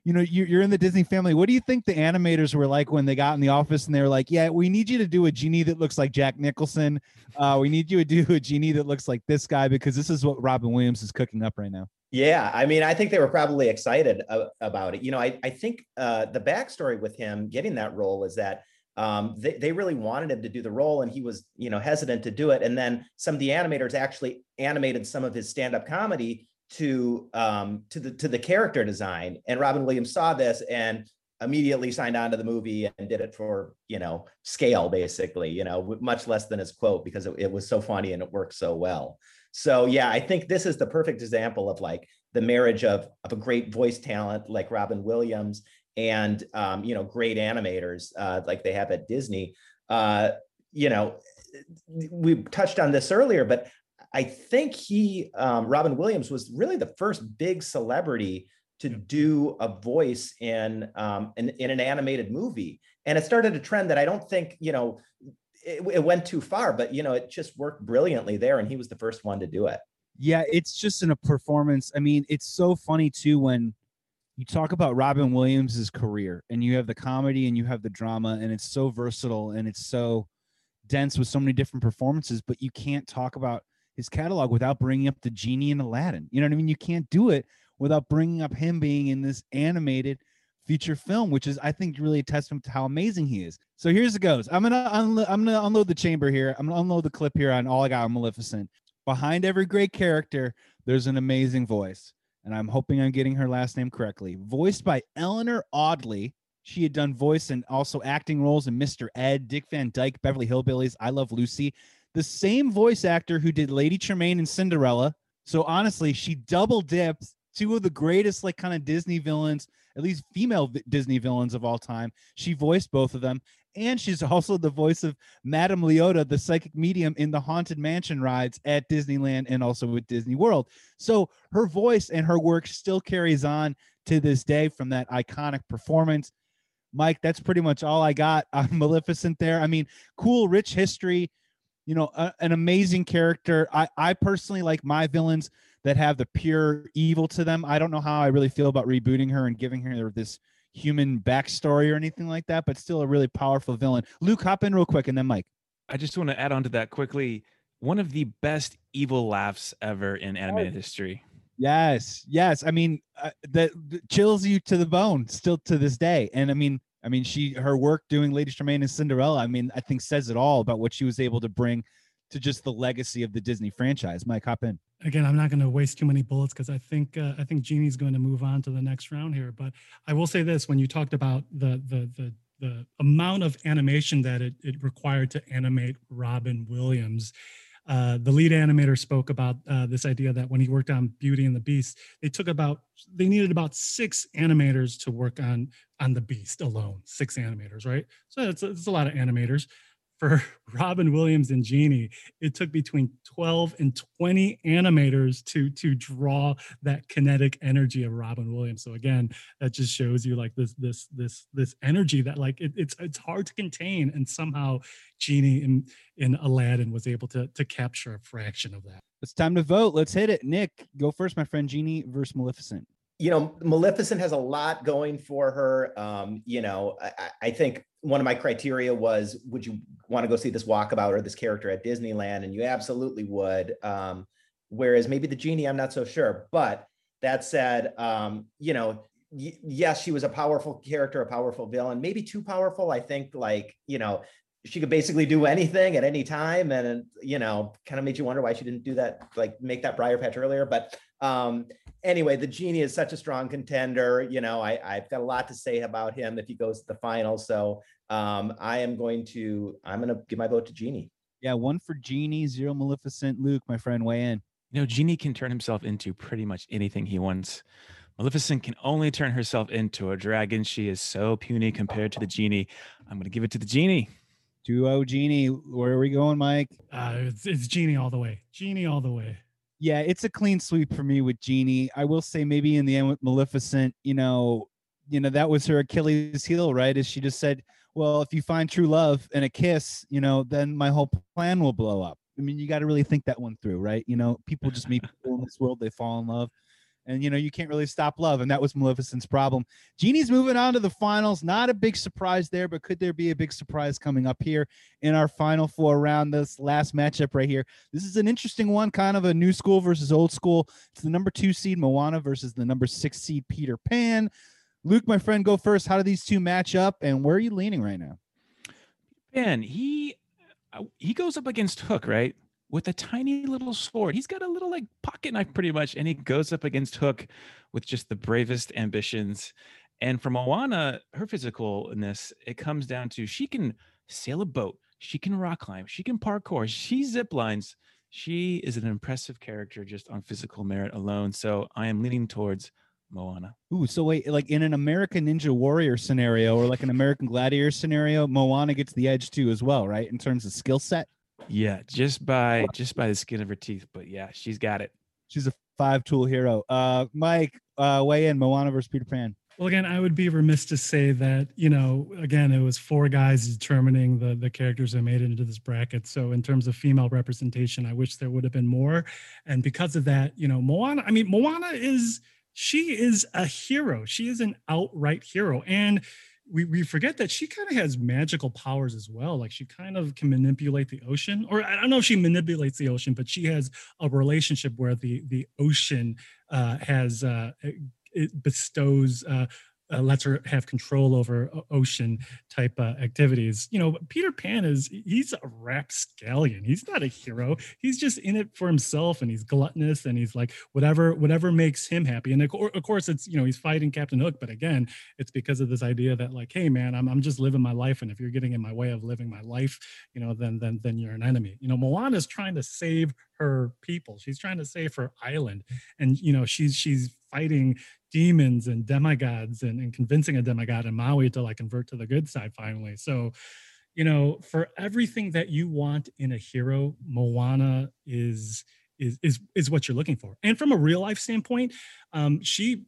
You know you're in the disney family. What do you think the animators were like when they got in the office and they were like yeah we need you to do a genie that looks like jack nicholson. Uh, we need you to do a genie that looks like this guy because this is what robin williams is cooking up right now. Yeah i mean i think they were probably excited about it. You know i, I think uh, the backstory with him getting that role is that um, they, they really wanted him to do the role and he was you know hesitant to do it and then some of the animators actually animated some of his stand-up comedy to um, to the to the character design. And Robin Williams saw this and immediately signed on to the movie and did it for you know scale basically you know much less than his quote because it, it, was so funny and it worked so well so yeah i think this is the perfect example of like the marriage of of a great voice talent like robin williams and um, you know great animators uh, like they have at disney uh, you know we touched on this earlier but I think he, um, Robin Williams, was really the first big celebrity to do a voice in, um, in, in an animated movie, and it started a trend that I don't think you know it, it went too far, but you know it just worked brilliantly there, and he was the first one to do it. Yeah, it's just in a performance. I mean, it's so funny too when you talk about Robin Williams's career and you have the comedy and you have the drama and it's so versatile and it's so dense with so many different performances, but you can't talk about his catalog without bringing up the genie and Aladdin. You know what I mean? You can't do it without bringing up him being in this animated feature film, which is I think really a testament to how amazing he is. So here's it goes. I'm gonna unlo- I'm gonna unload the chamber here. I'm gonna unload the clip here on all I got on Maleficent. Behind every great character, there's an amazing voice, and I'm hoping I'm getting her last name correctly. Voiced by Eleanor Audley. She had done voice and also acting roles in Mr. Ed, Dick Van Dyke, Beverly Hillbillies, I Love Lucy the same voice actor who did Lady Tremaine in Cinderella. So honestly, she double dipped two of the greatest like kind of Disney villains, at least female Disney villains of all time. She voiced both of them, and she's also the voice of Madame Leota, the psychic medium in the Haunted Mansion rides at Disneyland and also with Disney World. So her voice and her work still carries on to this day from that iconic performance. Mike, that's pretty much all I got on Maleficent there. I mean, cool, rich history you know, a, an amazing character. I, I personally like my villains that have the pure evil to them. I don't know how I really feel about rebooting her and giving her this human backstory or anything like that, but still a really powerful villain. Luke, hop in real quick and then Mike. I just want to add on to that quickly. One of the best evil laughs ever in animated oh. history. Yes, yes. I mean, uh, that chills you to the bone still to this day. And I mean, I mean, she her work doing Lady Tremaine and Cinderella, I mean, I think says it all about what she was able to bring to just the legacy of the Disney franchise. Mike, hop in. Again, I'm not going to waste too many bullets because I think uh, I think Genie's going to move on to the next round here. But I will say this: when you talked about the the the the amount of animation that it, it required to animate Robin Williams, uh, the lead animator spoke about uh, this idea that when he worked on Beauty and the Beast, they took about they needed about six animators to work on on the Beast alone. Six animators, right? So it's a lot of animators. For Robin Williams and Genie, it took between 12 and 20 animators to to draw that kinetic energy of Robin Williams. So again, that just shows you like this this this this energy that like it, it's it's hard to contain, and somehow Genie in in Aladdin was able to to capture a fraction of that. It's time to vote. Let's hit it. Nick, go first, my friend. Genie versus Maleficent. You know, Maleficent has a lot going for her. Um, you know, I, I think one of my criteria was would you want to go see this walkabout or this character at Disneyland? And you absolutely would. Um, whereas maybe the genie, I'm not so sure. But that said, um, you know, y- yes, she was a powerful character, a powerful villain, maybe too powerful. I think like, you know, she could basically do anything at any time and you know kind of made you wonder why she didn't do that like make that briar patch earlier but um anyway the genie is such a strong contender you know i i've got a lot to say about him if he goes to the final so um, I am going to I'm going to give my vote to Genie. Yeah, one for Genie, zero Maleficent. Luke, my friend, weigh in. You know, Genie can turn himself into pretty much anything he wants. Maleficent can only turn herself into a dragon. She is so puny compared to the genie. I'm going to give it to the genie. Duo Genie. Where are we going, Mike? Uh, it's, it's Genie all the way. Genie all the way. Yeah, it's a clean sweep for me with Genie. I will say maybe in the end with Maleficent, you know, you know that was her Achilles heel, right? Is she just said, well, if you find true love and a kiss, you know, then my whole plan will blow up. I mean, you got to really think that one through, right? You know, people just meet people in this world, they fall in love. And you know, you can't really stop love. And that was Maleficent's problem. Genie's moving on to the finals. Not a big surprise there, but could there be a big surprise coming up here in our final four round? This last matchup right here. This is an interesting one, kind of a new school versus old school. It's the number two seed Moana versus the number six seed Peter Pan. Luke, my friend, go first. How do these two match up, and where are you leaning right now? Man, he uh, he goes up against Hook, right? With a tiny little sword. He's got a little like pocket knife pretty much, and he goes up against Hook with just the bravest ambitions. And for Moana, her physicalness, it comes down to she can sail a boat, she can rock climb, she can parkour, she zip lines. She is an impressive character just on physical merit alone. So I am leaning towards Moana. Ooh, so wait, like in an American Ninja Warrior scenario or like an American Gladiator scenario, Moana gets the edge too as well, right? In terms of skill set. Yeah, just by just by the skin of her teeth, but yeah, she's got it. She's a five tool hero. Uh Mike, uh weigh in Moana versus Peter Pan. Well, again, I would be remiss to say that you know, again, it was four guys determining the the characters that made it into this bracket. So, in terms of female representation, I wish there would have been more. And because of that, you know, Moana. I mean, Moana is she is a hero. She is an outright hero. And we, we forget that she kind of has magical powers as well. Like she kind of can manipulate the ocean, or I don't know if she manipulates the ocean, but she has a relationship where the the ocean uh, has uh, it bestows uh, uh, lets her have control over ocean type uh, activities. You know, Peter Pan is he's a rapscallion. He's not a hero. He's just in it for himself, and he's gluttonous, and he's like whatever whatever makes him happy. And of, course, it's you know he's fighting Captain Hook, but again, it's because of this idea that like, hey man, I'm I'm just living my life, and if you're getting in my way of living my life, you know, then then then you're an enemy. You know, Moana is trying to save her people. She's trying to save her island, and you know she's she's fighting demons and demigods and, and convincing a demigod in Maui to like convert to the good side finally. So, you know, for everything that you want in a hero, Moana is is is is what you're looking for. And from a real life standpoint, um, she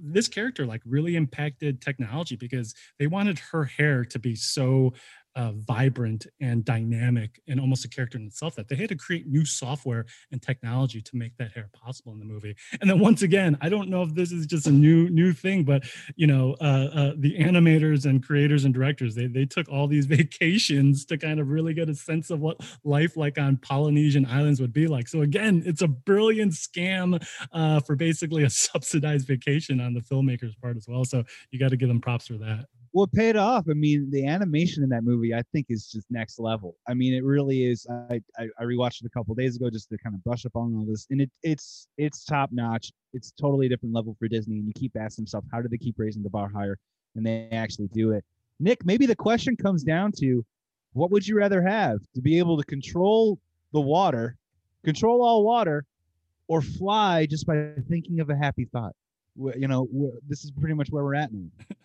this character like really impacted technology because they wanted her hair to be so uh, vibrant and dynamic and almost a character in itself that they had to create new software and technology to make that hair possible in the movie. And then once again i don't know if this is just a new new thing but you know uh, uh, the animators and creators and directors they, they took all these vacations to kind of really get a sense of what life like on polynesian islands would be like. So again it's a brilliant scam uh, for basically a subsidized vacation on the filmmakers part as well. So you got to give them props for that well, it paid off. I mean, the animation in that movie, I think, is just next level. I mean, it really is. I I, I rewatched it a couple days ago just to kind of brush up on all this, and it it's it's top notch. It's totally different level for Disney, and you keep asking yourself, how do they keep raising the bar higher? And they actually do it. Nick, maybe the question comes down to, what would you rather have to be able to control the water, control all water, or fly just by thinking of a happy thought? You know, this is pretty much where we're at now.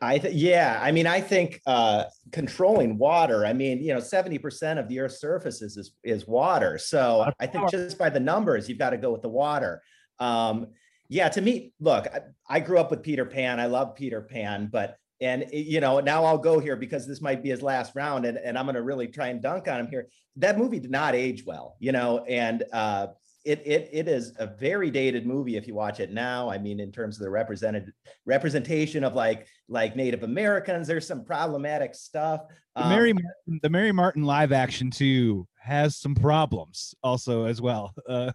I th- yeah, I mean, I think uh, controlling water. I mean, you know, seventy percent of the Earth's surface is, is is water. So I think just by the numbers, you've got to go with the water. Um, yeah, to me, look, I, I grew up with Peter Pan. I love Peter Pan, but and you know now i'll go here because this might be his last round and, and i'm going to really try and dunk on him here that movie did not age well you know and uh, it, it it is a very dated movie if you watch it now. I mean in terms of the represented representation of like like native americans there's some problematic stuff the mary um, martin, the mary martin live action too has some problems also as well. Uh,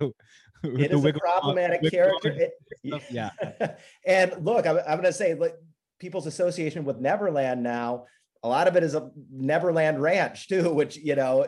it is a problematic character. it, yeah. And look i'm, I'm going to say like people's association with Neverland now, a lot of it is a Neverland Ranch too, which you know.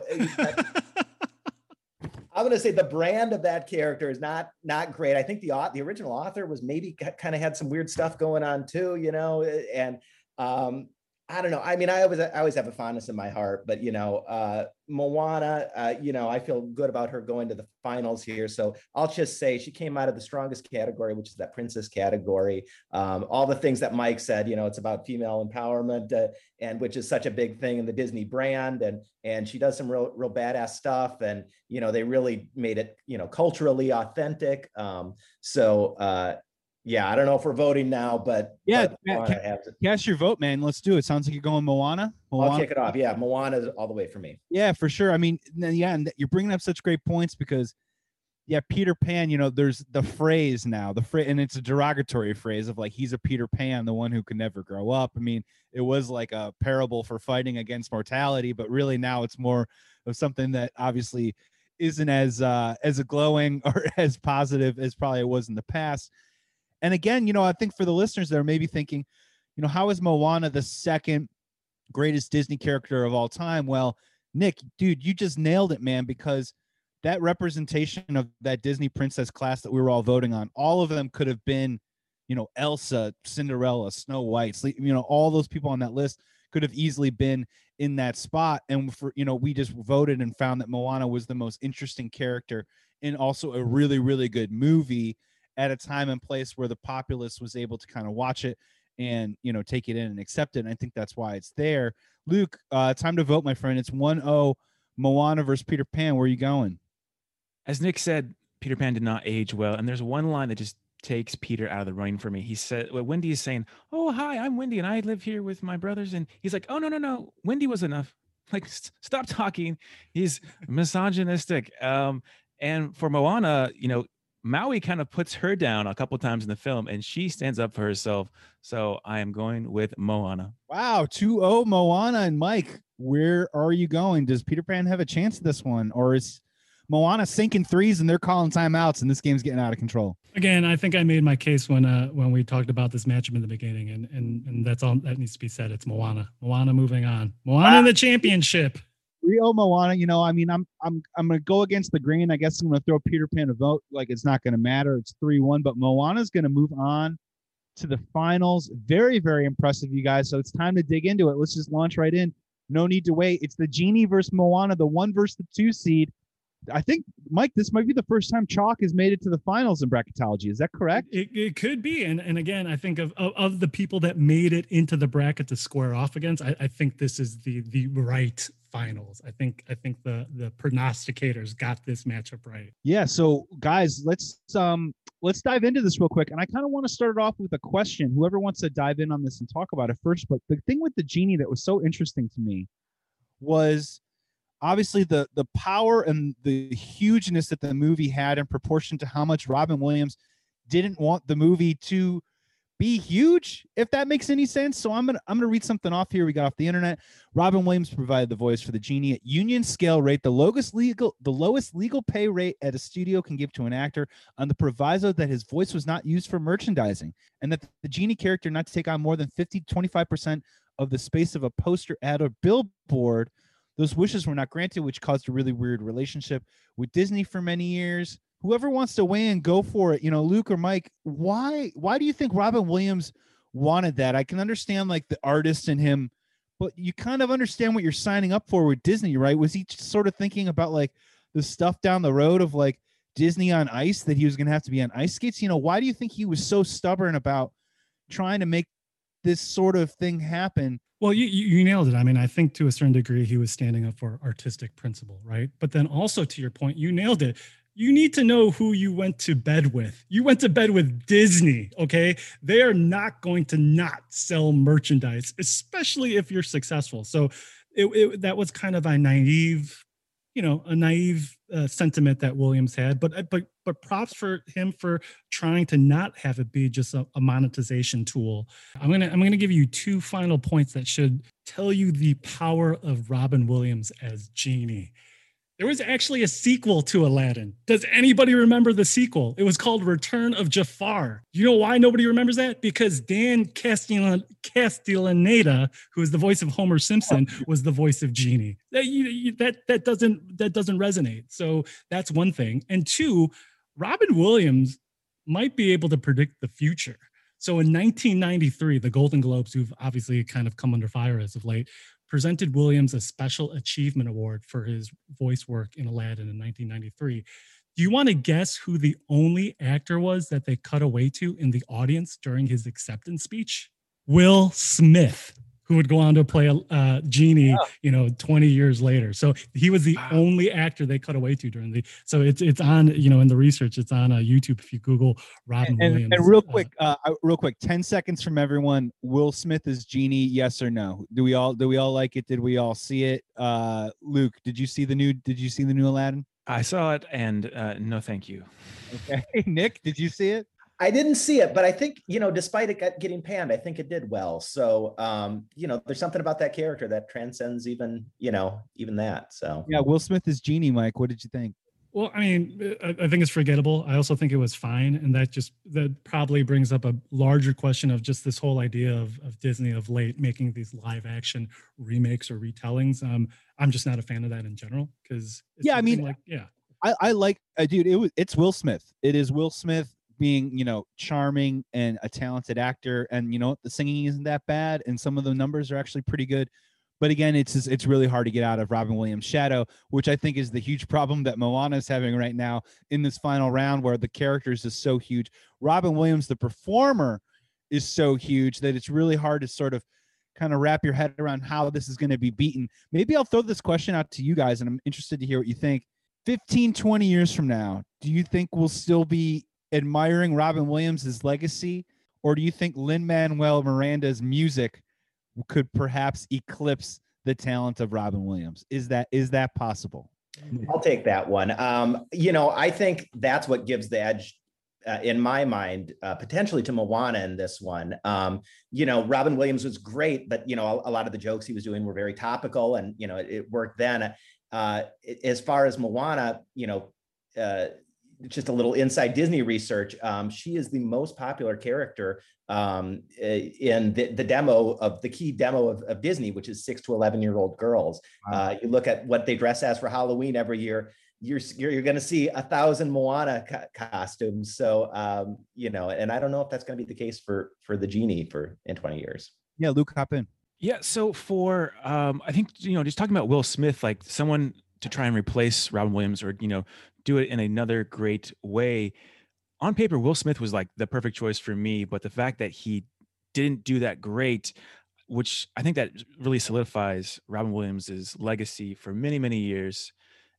I'm going to say the brand of that character is not not great. I think the the original author was maybe kind of had some weird stuff going on too, you know, and um, I don't know. I mean, I always I always have a fondness in my heart, but you know, uh, Moana, uh, you know, I feel good about her going to the finals here. So I'll just say she came out of the strongest category, which is that princess category. Um, all the things that Mike said, you know, it's about female empowerment, uh, and which is such a big thing in the Disney brand, and and she does some real real badass stuff, and you know, they really made it, you know, culturally authentic. Um, so uh, yeah, I don't know if we're voting now, but yeah, but cast your vote, man. Let's do it. Sounds like you're going Moana. Moana. I'll kick it off. Yeah, Moana is all the way for me. Yeah, for sure. I mean, yeah, and you're bringing up such great points because, yeah, Peter Pan. You know, there's the phrase now, the phrase, and it's a derogatory phrase of like he's a Peter Pan, the one who can never grow up. I mean, it was like a parable for fighting against mortality, but really now it's more of something that obviously isn't as uh as a glowing or as positive as probably it was in the past and again, you know, I think for the listeners that are maybe thinking, you know, how is Moana the second greatest Disney character of all time? Well, Nick, dude, you just nailed it, man, because that representation of that Disney princess class that we were all voting on, all of them could have been, you know, Elsa, Cinderella, Snow White, you know, all those people on that list could have easily been in that spot. And for, you know, we just voted and found that Moana was the most interesting character and also a really, really good movie at a time and place where the populace was able to kind of watch it and you know take it in and accept it. And I think that's why it's there. Luke, uh, time to vote, my friend. It's 1-0 Moana versus Peter Pan. Where are you going? As Nick said, Peter Pan did not age well, and there's one line that just takes Peter out of the running for me. He said, well, Wendy is saying, Oh, hi, I'm Wendy, and I live here with my brothers. And he's like, Oh, no, no, no. Wendy was enough. Like, st- stop talking. He's misogynistic. Um, and for Moana, you know, Maui kind of puts her down a couple times in the film and she stands up for herself. So I am going with Moana. Wow, 2-0 Moana and Mike, where are you going? Does Peter Pan have a chance this one or is Moana sinking threes and they're calling timeouts and this game's getting out of control? Again, I think I made my case when uh when we talked about this matchup in the beginning and and and that's all that needs to be said. It's Moana. Moana moving on. Moana in the championship. Rio Moana, you know, I mean, I'm I'm I'm gonna go against the grain. I guess I'm gonna throw Peter Pan a vote. Like it's not gonna matter. It's three one, but Moana's gonna move on to the finals. Very very impressive, you guys. So it's time to dig into it. Let's just launch right in. No need to wait. It's the Genie versus Moana, the one versus the two seed. I think Mike, this might be the first time Chalk has made it to the finals in bracketology. Is that correct? It, it could be, and and again, I think of, of, of the people that made it into the bracket to square off against. I, I think this is the the right finals. I think I think the the prognosticators got this matchup right. Yeah. So guys, let's um let's dive into this real quick, and I kind of want to start it off with a question. Whoever wants to dive in on this and talk about it first, but the thing with the genie that was so interesting to me was obviously the the power and the hugeness that the movie had in proportion to how much Robin Williams didn't want the movie to be huge if that makes any sense. So i'm gonna i'm gonna read something off here we got off the internet. Robin williams provided the voice for the genie at union scale rate the lowest legal the lowest legal pay rate at a studio can give to an actor on the proviso that his voice was not used for merchandising and that the genie character not to take on more than 50 25% of the space of a poster ad or billboard those wishes were not granted, which caused a really weird relationship with Disney for many years. Whoever wants to weigh in, go for it. You know, Luke or Mike, why why do you think Robin Williams wanted that? I can understand like the artist in him, but you kind of understand what you're signing up for with Disney, right? Was he sort of thinking about like the stuff down the road of like Disney on ice that he was going to have to be on ice skates? You know, why do you think he was so stubborn about trying to make this sort of thing happen. Well, you, you nailed it. I mean, I think to a certain degree he was standing up for artistic principle, right? But then also to your point, you nailed it. You need to know who you went to bed with. You went to bed with Disney, okay? They are not going to not sell merchandise, especially if you're successful. So it, it that was kind of a naive you know a naive uh, sentiment that Williams had, but uh, but but props for him for trying to not have it be just a, a, monetization tool. I'm gonna I'm gonna give you two final points that should tell you the power of Robin Williams as Genie. There was actually a sequel to Aladdin. Does anybody remember the sequel? It was called Return of Jafar. You know why nobody remembers that? Because Dan Castellan- Castellaneta, who is the voice of Homer Simpson, was the voice of Genie. That, you, you, that that doesn't that doesn't resonate. So that's one thing. And two, Robin Williams might be able to predict the future. So in 1993, the Golden Globes, who've obviously kind of come under fire as of late, presented Williams a Special Achievement Award for his voice work in Aladdin in 1993. Do you want to guess who the only actor was that they cut away to in the audience during his acceptance speech? Will Smith who would go on to play a uh, genie, yeah. you know, 20 years later. So he was the wow. only actor they cut away to during the. So it's it's on, you know, in the research, it's on uh, YouTube if you Google Robin and, Williams. And real uh, quick, uh, real quick, 10 seconds from everyone. Will Smith is genie? Yes or no? Do we all do we all like it? Did we all see it? Uh, Luke, did you see the new? Did you see the new Aladdin? I saw it, and uh, no, thank you. Okay, Nick, did you see it? I didn't see it, but I think you know, despite it getting panned, I think it did well. So, um, you know, there's something about that character that transcends even, you know, even that. So, yeah, Will Smith is Genie. Mike, what did you think? Well, I mean, I, I think it's forgettable. I also think it was fine, and that just that probably brings up a larger question of just this whole idea of, of Disney of late making these live action remakes or retellings. Um, I'm just not a fan of that in general because yeah, I mean, like yeah, I, I like, uh, dude. It was it's Will Smith. It is Will Smith being you know charming and a talented actor and you know the singing isn't that bad and some of the numbers are actually pretty good. But again it's it's really hard to get out of robin williams shadow which i think is the huge problem that moana is having right now in this final round where the characters is so huge. Robin williams the performer is so huge that it's really hard to sort of kind of wrap your head around how this is going to be beaten. Maybe i'll throw this question out to you guys and i'm interested to hear what you think. 15 20 years from now do you think we'll still be admiring Robin Williams' legacy, or do you think Lin Manuel Miranda's music could perhaps eclipse the talent of Robin Williams? Is that is that possible? I'll take that one. Um, you know, I think that's what gives the edge uh, in my mind, uh, potentially to Moana in this one. Um, you know, Robin Williams was great, but you know, a, a, lot of the jokes he was doing were very topical, and you know, it, it worked then. Uh, as far as Moana, you know, uh, just a little inside Disney research. Um, she is the most popular character um, in the, the, demo of the key demo of, of, Disney, which is six to 11 year old girls. Wow. Uh, you look at what they dress as for Halloween every year. You're, you're, you're going to see a thousand Moana co- costumes. So, um, you know, and I don't know if that's going to be the case for, for the genie for in 20 years. Yeah. Luke, hop in. Yeah. So for, um, I think, you know, just talking about Will Smith, like someone to try and replace Robin Williams or, you know, do it in another great way. On paper, Will Smith was like the perfect choice for me, but the fact that he didn't do that great, which I think that really solidifies Robin Williams's legacy for many, many years.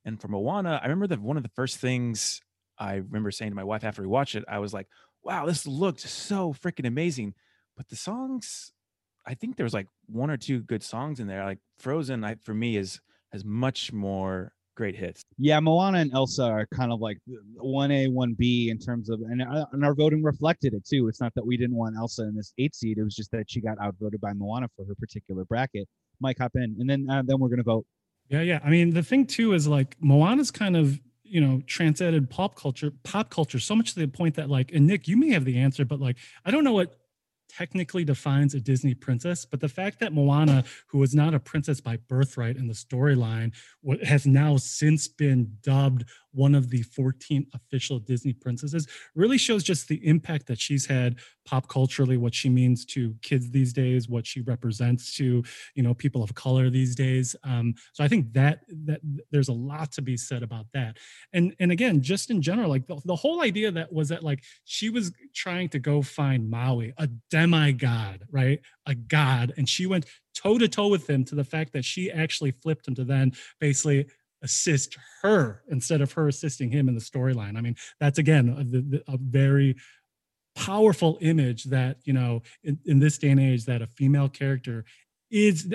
And for Moana, I remember that one of the first things I remember saying to my wife after we watched it, I was like, wow, this looked so freaking amazing. But the songs, I think there was like one or two good songs in there. Like Frozen, I, for me, is has much more great hits. Yeah, Moana and Elsa are kind of like one A, one B in terms of, and, uh, and our voting reflected it too. It's not that we didn't want Elsa in this eight seed; it was just that she got outvoted by Moana for her particular bracket. Mike, hop in, and then uh, then we're gonna vote. Yeah, yeah. I mean, the thing too is like Moana's kind of you know transcended pop culture, pop culture so much to the point that like, and Nick, you may have the answer, but like, I don't know what technically defines a Disney princess, but the fact that Moana, who was not a princess by birthright in the storyline, has now since been dubbed one of the 14 official Disney princesses really shows just the impact that she's had pop culturally, what she means to kids these days, what she represents to you know people of color these days. Um, so I think that that there's a lot to be said about that. And and again, just in general, like the, the whole idea that was that like she was trying to go find Maui, a demigod, right? A god, and she went toe to toe with him to the fact that she actually flipped him to then basically assist her instead of her assisting him in the storyline. I mean, that's again a, a, very powerful image that you know in, in this day and age that a female character is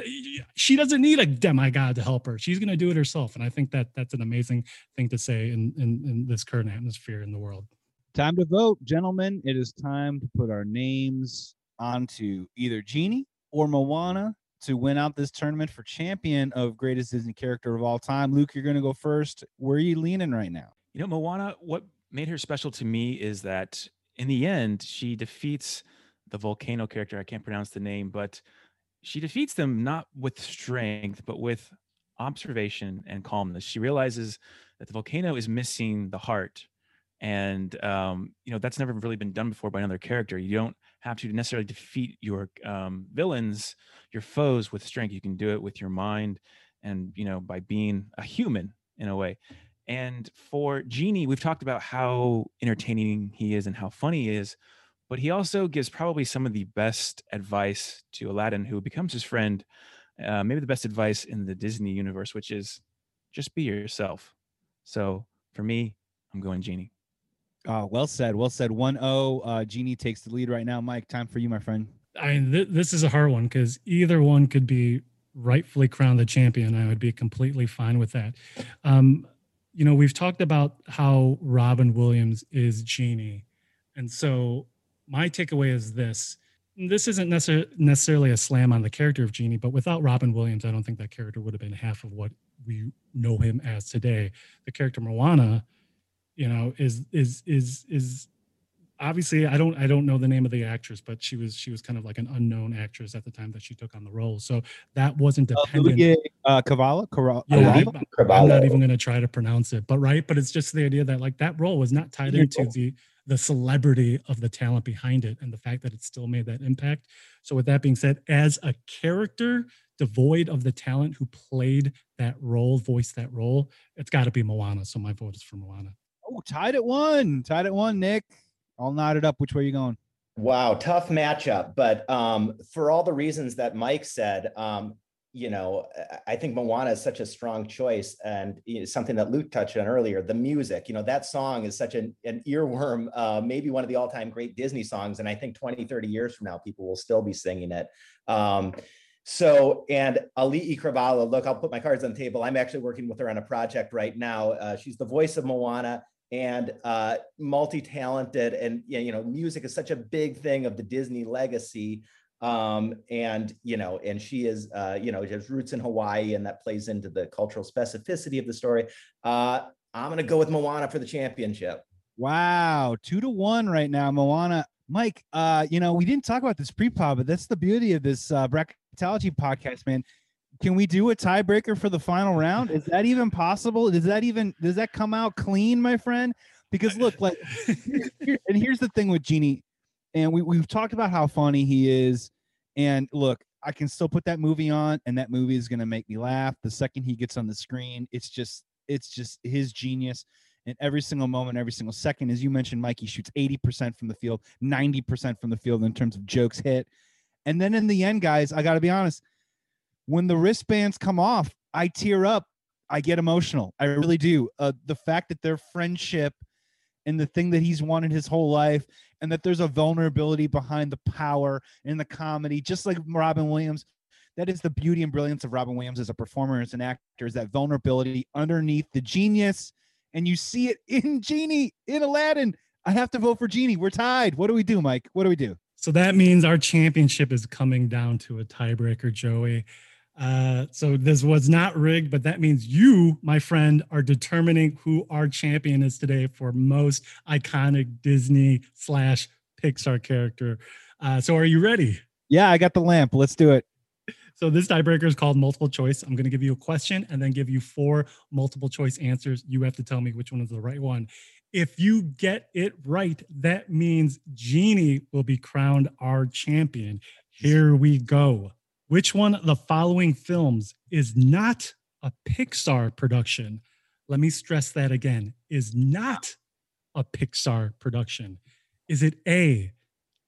she doesn't need a demigod to help her. She's going to do it herself. And i think that that's an amazing thing to say in, in in this current atmosphere in the world. Time to vote gentlemen. It is time to put our names onto either genie or moana to win out this tournament for champion of greatest Disney character of all time. Luke, you're going to go first. Where are you leaning right now? You know, Moana, what made her special to me is that in the end, she defeats the volcano character. I can't pronounce the name, but she defeats them not with strength, but with observation and calmness. She realizes that the volcano is missing the heart. And, um, you know, that's never really been done before by another character. You don't have to necessarily defeat your um, villains, your foes with strength. You can do it with your mind and, you know, by being a human in a way. And for Genie, we've talked about how entertaining he is and how funny he is, but he also gives probably some of the best advice to Aladdin, who becomes his friend. Uh, maybe the best advice in the Disney universe, which is just be yourself. So for me, I'm going Genie. Oh, well said. Well said. 1 0. Uh, Genie takes the lead right now. Mike, time for you, my friend. I mean, th- this is a hard one because either one could be rightfully crowned the champion. I would be completely fine with that. Um, you know, we've talked about how Robin Williams is Genie. And so my takeaway is this this isn't necessar- necessarily a slam on the character of Genie, but without Robin Williams, I don't think that character would have been half of what we know him as today. The character Moana you know is is is is obviously i don't i don't know the name of the actress but she was she was kind of like an unknown actress at the time that she took on the role. So that wasn't uh, dependent. Uh, Kavala, Kavala, yeah, i'm not even going to try to pronounce it but right but it's just the idea that like that role was not tied into the the celebrity of the talent behind it and the fact that it still made that impact. So with that being said as a character devoid of the talent who played that role voiced that role it's got to be moana so my vote is for moana Oh, tied at one. Tied at one, Nick. I'll knot it up. Which way are you going? Wow, tough matchup. But um, for all the reasons that Mike said, um, you know, I think Moana is such a strong choice and you know, something that Luke touched on earlier. The music, you know, that song is such an, an earworm, uh, maybe one of the all time great Disney songs. And I think 20, 30 years from now, people will still be singing it. Um, so, and Auli'i Cravalho, look, I'll put my cards on the table. I'm actually working with her on a project right now. Uh, she's the voice of Moana and uh, multi-talented and you know music is such a big thing of the disney legacy um, and you know and she is uh, you know has roots in hawaii and that plays into the cultural specificity of the story. Uh, i'm going to go with moana for the championship. Wow two to one right now moana. Mike uh, you know we didn't talk about this pre-pod but that's the beauty of this uh, bracketology podcast man can we do a tiebreaker for the final round? Is that even possible? Does that even does that come out clean, my friend? Because look, like, here, and here's the thing with Genie, and we we've talked about how funny he is, and look, I can still put that movie on, and that movie is gonna make me laugh. The second he gets on the screen, it's just it's just his genius. And every single moment, every single second, as you mentioned, Mikey shoots 80% from the field, 90% from the field in terms of jokes hit. And then in the end, guys, I got to be honest, when the wristbands come off, I tear up. I get emotional. I really do. Uh, the fact that their friendship and the thing that he's wanted his whole life, and that there's a vulnerability behind the power and the comedy, just like Robin Williams. That is the beauty and brilliance of Robin Williams as a performer, as an actor, is that vulnerability underneath the genius. And you see it in Genie, in Aladdin. I have to vote for Genie. We're tied. What do we do, Mike? What do we do? So that means our championship is coming down to a tiebreaker, Joey. Uh, so this was not rigged, but that means you, my friend, are determining who our champion is today for most iconic Disney slash Pixar character. Uh, so are you ready? Yeah, I got the lamp. Let's do it. So this tiebreaker is called multiple choice. I'm going to give you a question and then give you four multiple choice answers. You have to tell me which one is the right one. If you get it right, that means Genie will be crowned our champion. Here we go. Which one of the following films is not a Pixar production? Let me stress that again is not a Pixar production. Is it A,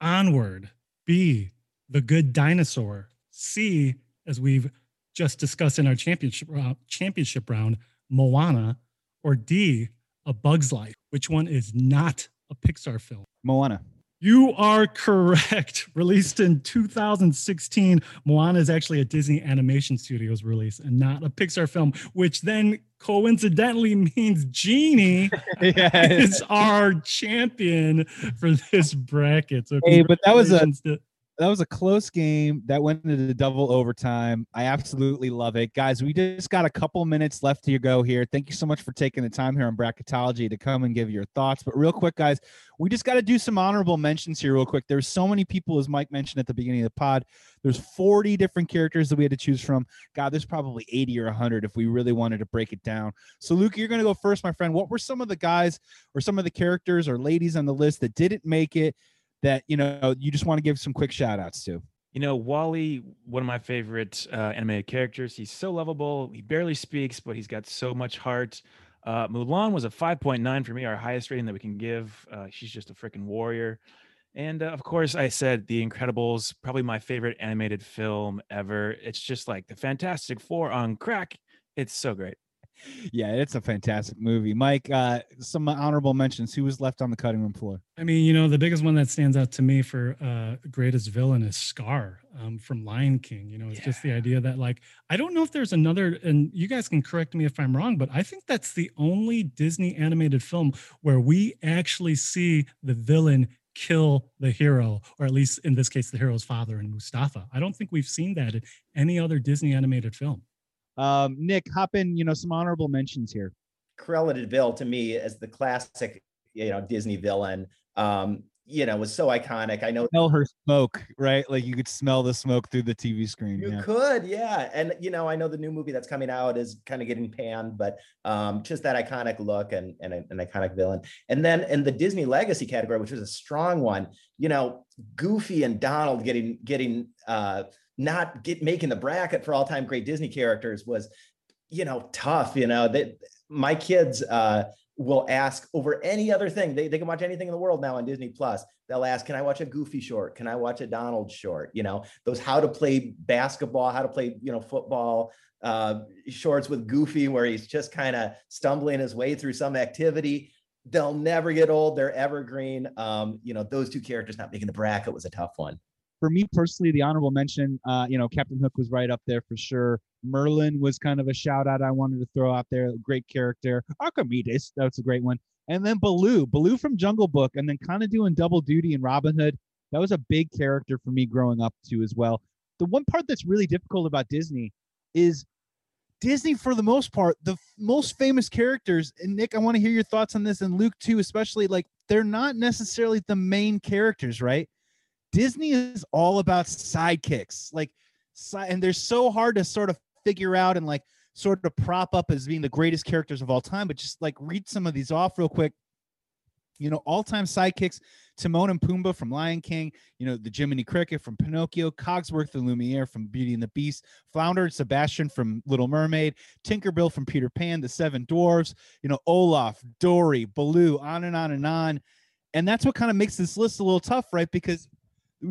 Onward, B, The Good Dinosaur, C, as we've just discussed in our championship round, championship round, Moana, or D, A Bug's Life? Which one is not a Pixar film? Moana. You are correct. Released in 2016, Moana is actually a Disney Animation Studios release and not a Pixar film, which then coincidentally means Genie yeah. is our champion for this bracket. So Hey, but that was a- to- that was a close game that went into double overtime. I absolutely love it. Guys, we just got a couple minutes left to go here. Thank you so much for taking the time here on bracketology to come and give your thoughts. But real quick, guys, we just got to do some honorable mentions here, real quick. There's so many people, as Mike mentioned at the beginning of the pod. There's 40 different characters that we had to choose from. God, there's probably 80 or 100 if we really wanted to break it down. So, Luke, you're going to go first, my friend. What were some of the guys or some of the characters or ladies on the list that didn't make it? That you know you just want to give some quick shout outs to. You know, WALL-E, one of my favorite uh, animated characters. He's so lovable. He barely speaks, but he's got so much heart. Uh, Mulan was a 5.9 for me, our highest rating that we can give. Uh, she's just a freaking warrior. And uh, of course, I said The Incredibles, probably my favorite animated film ever. It's just like the Fantastic Four on crack. It's so great. Yeah, it's a fantastic movie. Mike, uh, some honorable mentions. Who was left on the cutting room floor? I mean, you know, the biggest one that stands out to me for uh, greatest villain is Scar um, from Lion King. You know, it's just the idea that, like, I don't know if there's another, and you guys can correct me if I'm wrong, but I think that's the only Disney animated film where we actually see the villain kill the hero, or at least in this case, the hero's father and Mustafa. I don't think we've seen that in any other Disney animated film. Um, Nick, hop in. You know, some honorable mentions here. Cruella de Vil to me as the classic, you know, Disney villain. Um, you know, was so iconic. I know Smell her smoke, right? Like you could smell the smoke through the TV screen. you yeah. could, yeah. And you know, I know the new movie that's coming out is kind of getting panned, but um, just that iconic look and, and an iconic villain. And then in the Disney legacy category, which was a strong one, you know, Goofy and Donald getting getting uh not get making the bracket for all-time great Disney characters was, you know, tough. You know, that my kids uh will ask over any other thing. They, they can watch anything in the world now on Disney Plus. They'll ask, can I watch a Goofy short? Can I watch a Donald short? You know, those how to play basketball, how to play, you know, football uh, shorts with Goofy, where he's just kind of stumbling his way through some activity. They'll never get old. They're evergreen. Um, you know, those two characters not making the bracket was a tough one. For me personally, the honorable mention, uh, you know, Captain Hook was right up there for sure. Merlin was kind of a shout out I wanted to throw out there. Great character. Archimedes, that's a great one. And then Baloo, Baloo from Jungle Book, and then kind of doing double duty in Robin Hood. That was a big character for me growing up too, as well. The one part that's really difficult about Disney is Disney, for the most part, the f- most famous characters, and Nick, I want to hear your thoughts on this, and Luke too, especially like they're not necessarily the main characters, right? Disney is all about sidekicks, like, and they're so hard to sort of figure out and like sort of prop up as being the greatest characters of all time. But just like read some of these off real quick. You know, all-time sidekicks: Timon and Pumbaa from Lion King. You know, the Jiminy Cricket from Pinocchio, Cogsworth and Lumiere from Beauty and the Beast, Flounder and Sebastian from Little Mermaid, Tinkerbell from Peter Pan, The Seven Dwarfs. You know, Olaf, Dory, Baloo, on and on and on. And that's what kind of makes this list a little tough, right? Because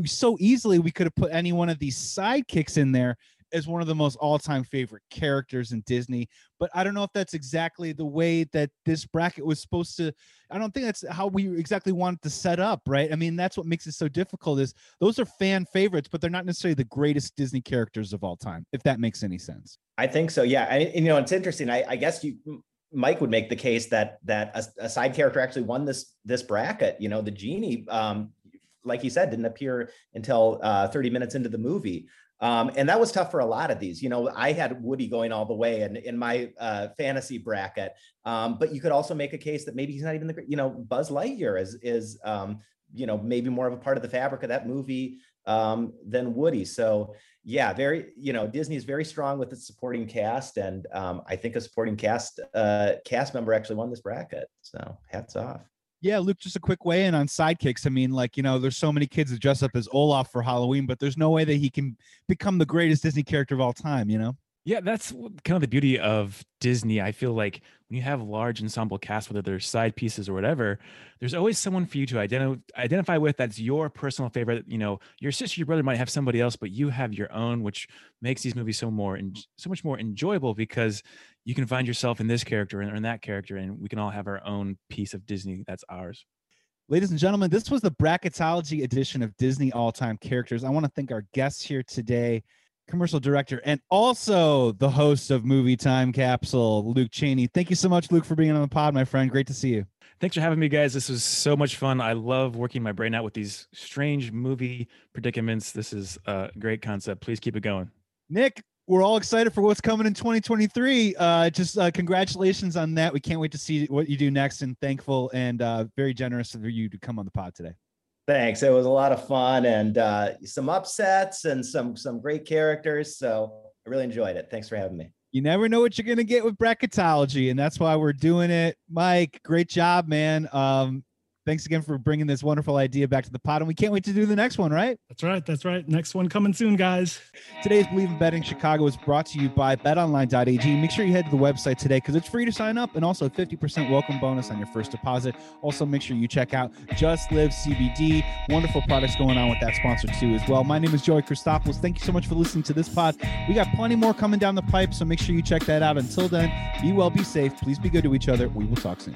so easily we could have put any one of these sidekicks in there as one of the most all-time favorite characters in Disney. But I don't know if that's exactly the way that this bracket was supposed to. I don't think that's how we exactly wanted to set up, right? I mean, that's what makes it so difficult. Is those are fan favorites, but they're not necessarily the greatest Disney characters of all time. If that makes any sense. I think so. Yeah, and, and, you know it's interesting. I, I guess you Mike would make the case that that a, a side character actually won this this bracket. You know, the genie, um, like he said, didn't appear until uh, 30 minutes into the movie. Um, and that was tough for a lot of these. You know, I had Woody going all the way and in my uh, fantasy bracket. Um, but you could also make a case that maybe he's not even the, you know, Buzz Lightyear is is um, you know maybe more of a part of the fabric of that movie um, than Woody. So yeah, very, you know, Disney is very strong with its supporting cast. And um, I think a supporting cast uh, cast member actually won this bracket. So hats off. Yeah, Luke, just a quick weigh in on sidekicks. I mean, like, you know, there's so many kids that dress up as Olaf for Halloween, but there's no way that he can become the greatest Disney character of all time, you know? Yeah, that's kind of the beauty of Disney. I feel like when you have large ensemble casts, whether they're side pieces or whatever, there's always someone for you to identi- identify with that's your personal favorite. You know, your sister, your brother might have somebody else, but you have your own, which makes these movies so more and so much more enjoyable because you can find yourself in this character and in that character, and we can all have our own piece of Disney that's ours. Ladies and gentlemen, this was the bracketology edition of Disney All Time Characters. I want to thank our guests here today commercial director and also the host of Movie Time Capsule, Luke Cheney. Thank you so much, Luke, for being on the pod, my friend. Great to see you. Thanks for having me, guys. This was so much fun. I love working my brain out with these strange movie predicaments. This is a great concept. Please keep it going. Nick, we're all excited for what's coming in 2023. Uh, just uh, congratulations on that. We can't wait to see what you do next and thankful and uh, very generous of you to come on the pod today. Thanks. It was a lot of fun and uh, some upsets and some some great characters. So I really enjoyed it. Thanks for having me. You never know what you're gonna get with bracketology, and that's why we're doing it. Mike, great job, man. Um, thanks again for bringing this wonderful idea back to the pod. And we can't wait to do the next one, right? That's right. That's right. Next one coming soon, guys. Today's Bleav in Betting Chicago is brought to you by betonline.ag. Make sure you head to the website today because it's free to sign up and also a 50% welcome bonus on your first deposit. Also, make sure you check out Just Live CBD. Wonderful products going on with that sponsor too as well. My name is Joey Christopoulos. Thank you so much for listening to this pod. We got plenty more coming down the pipe, so make sure you check that out. Until then, be well, be safe. Please be good to each other. We will talk soon.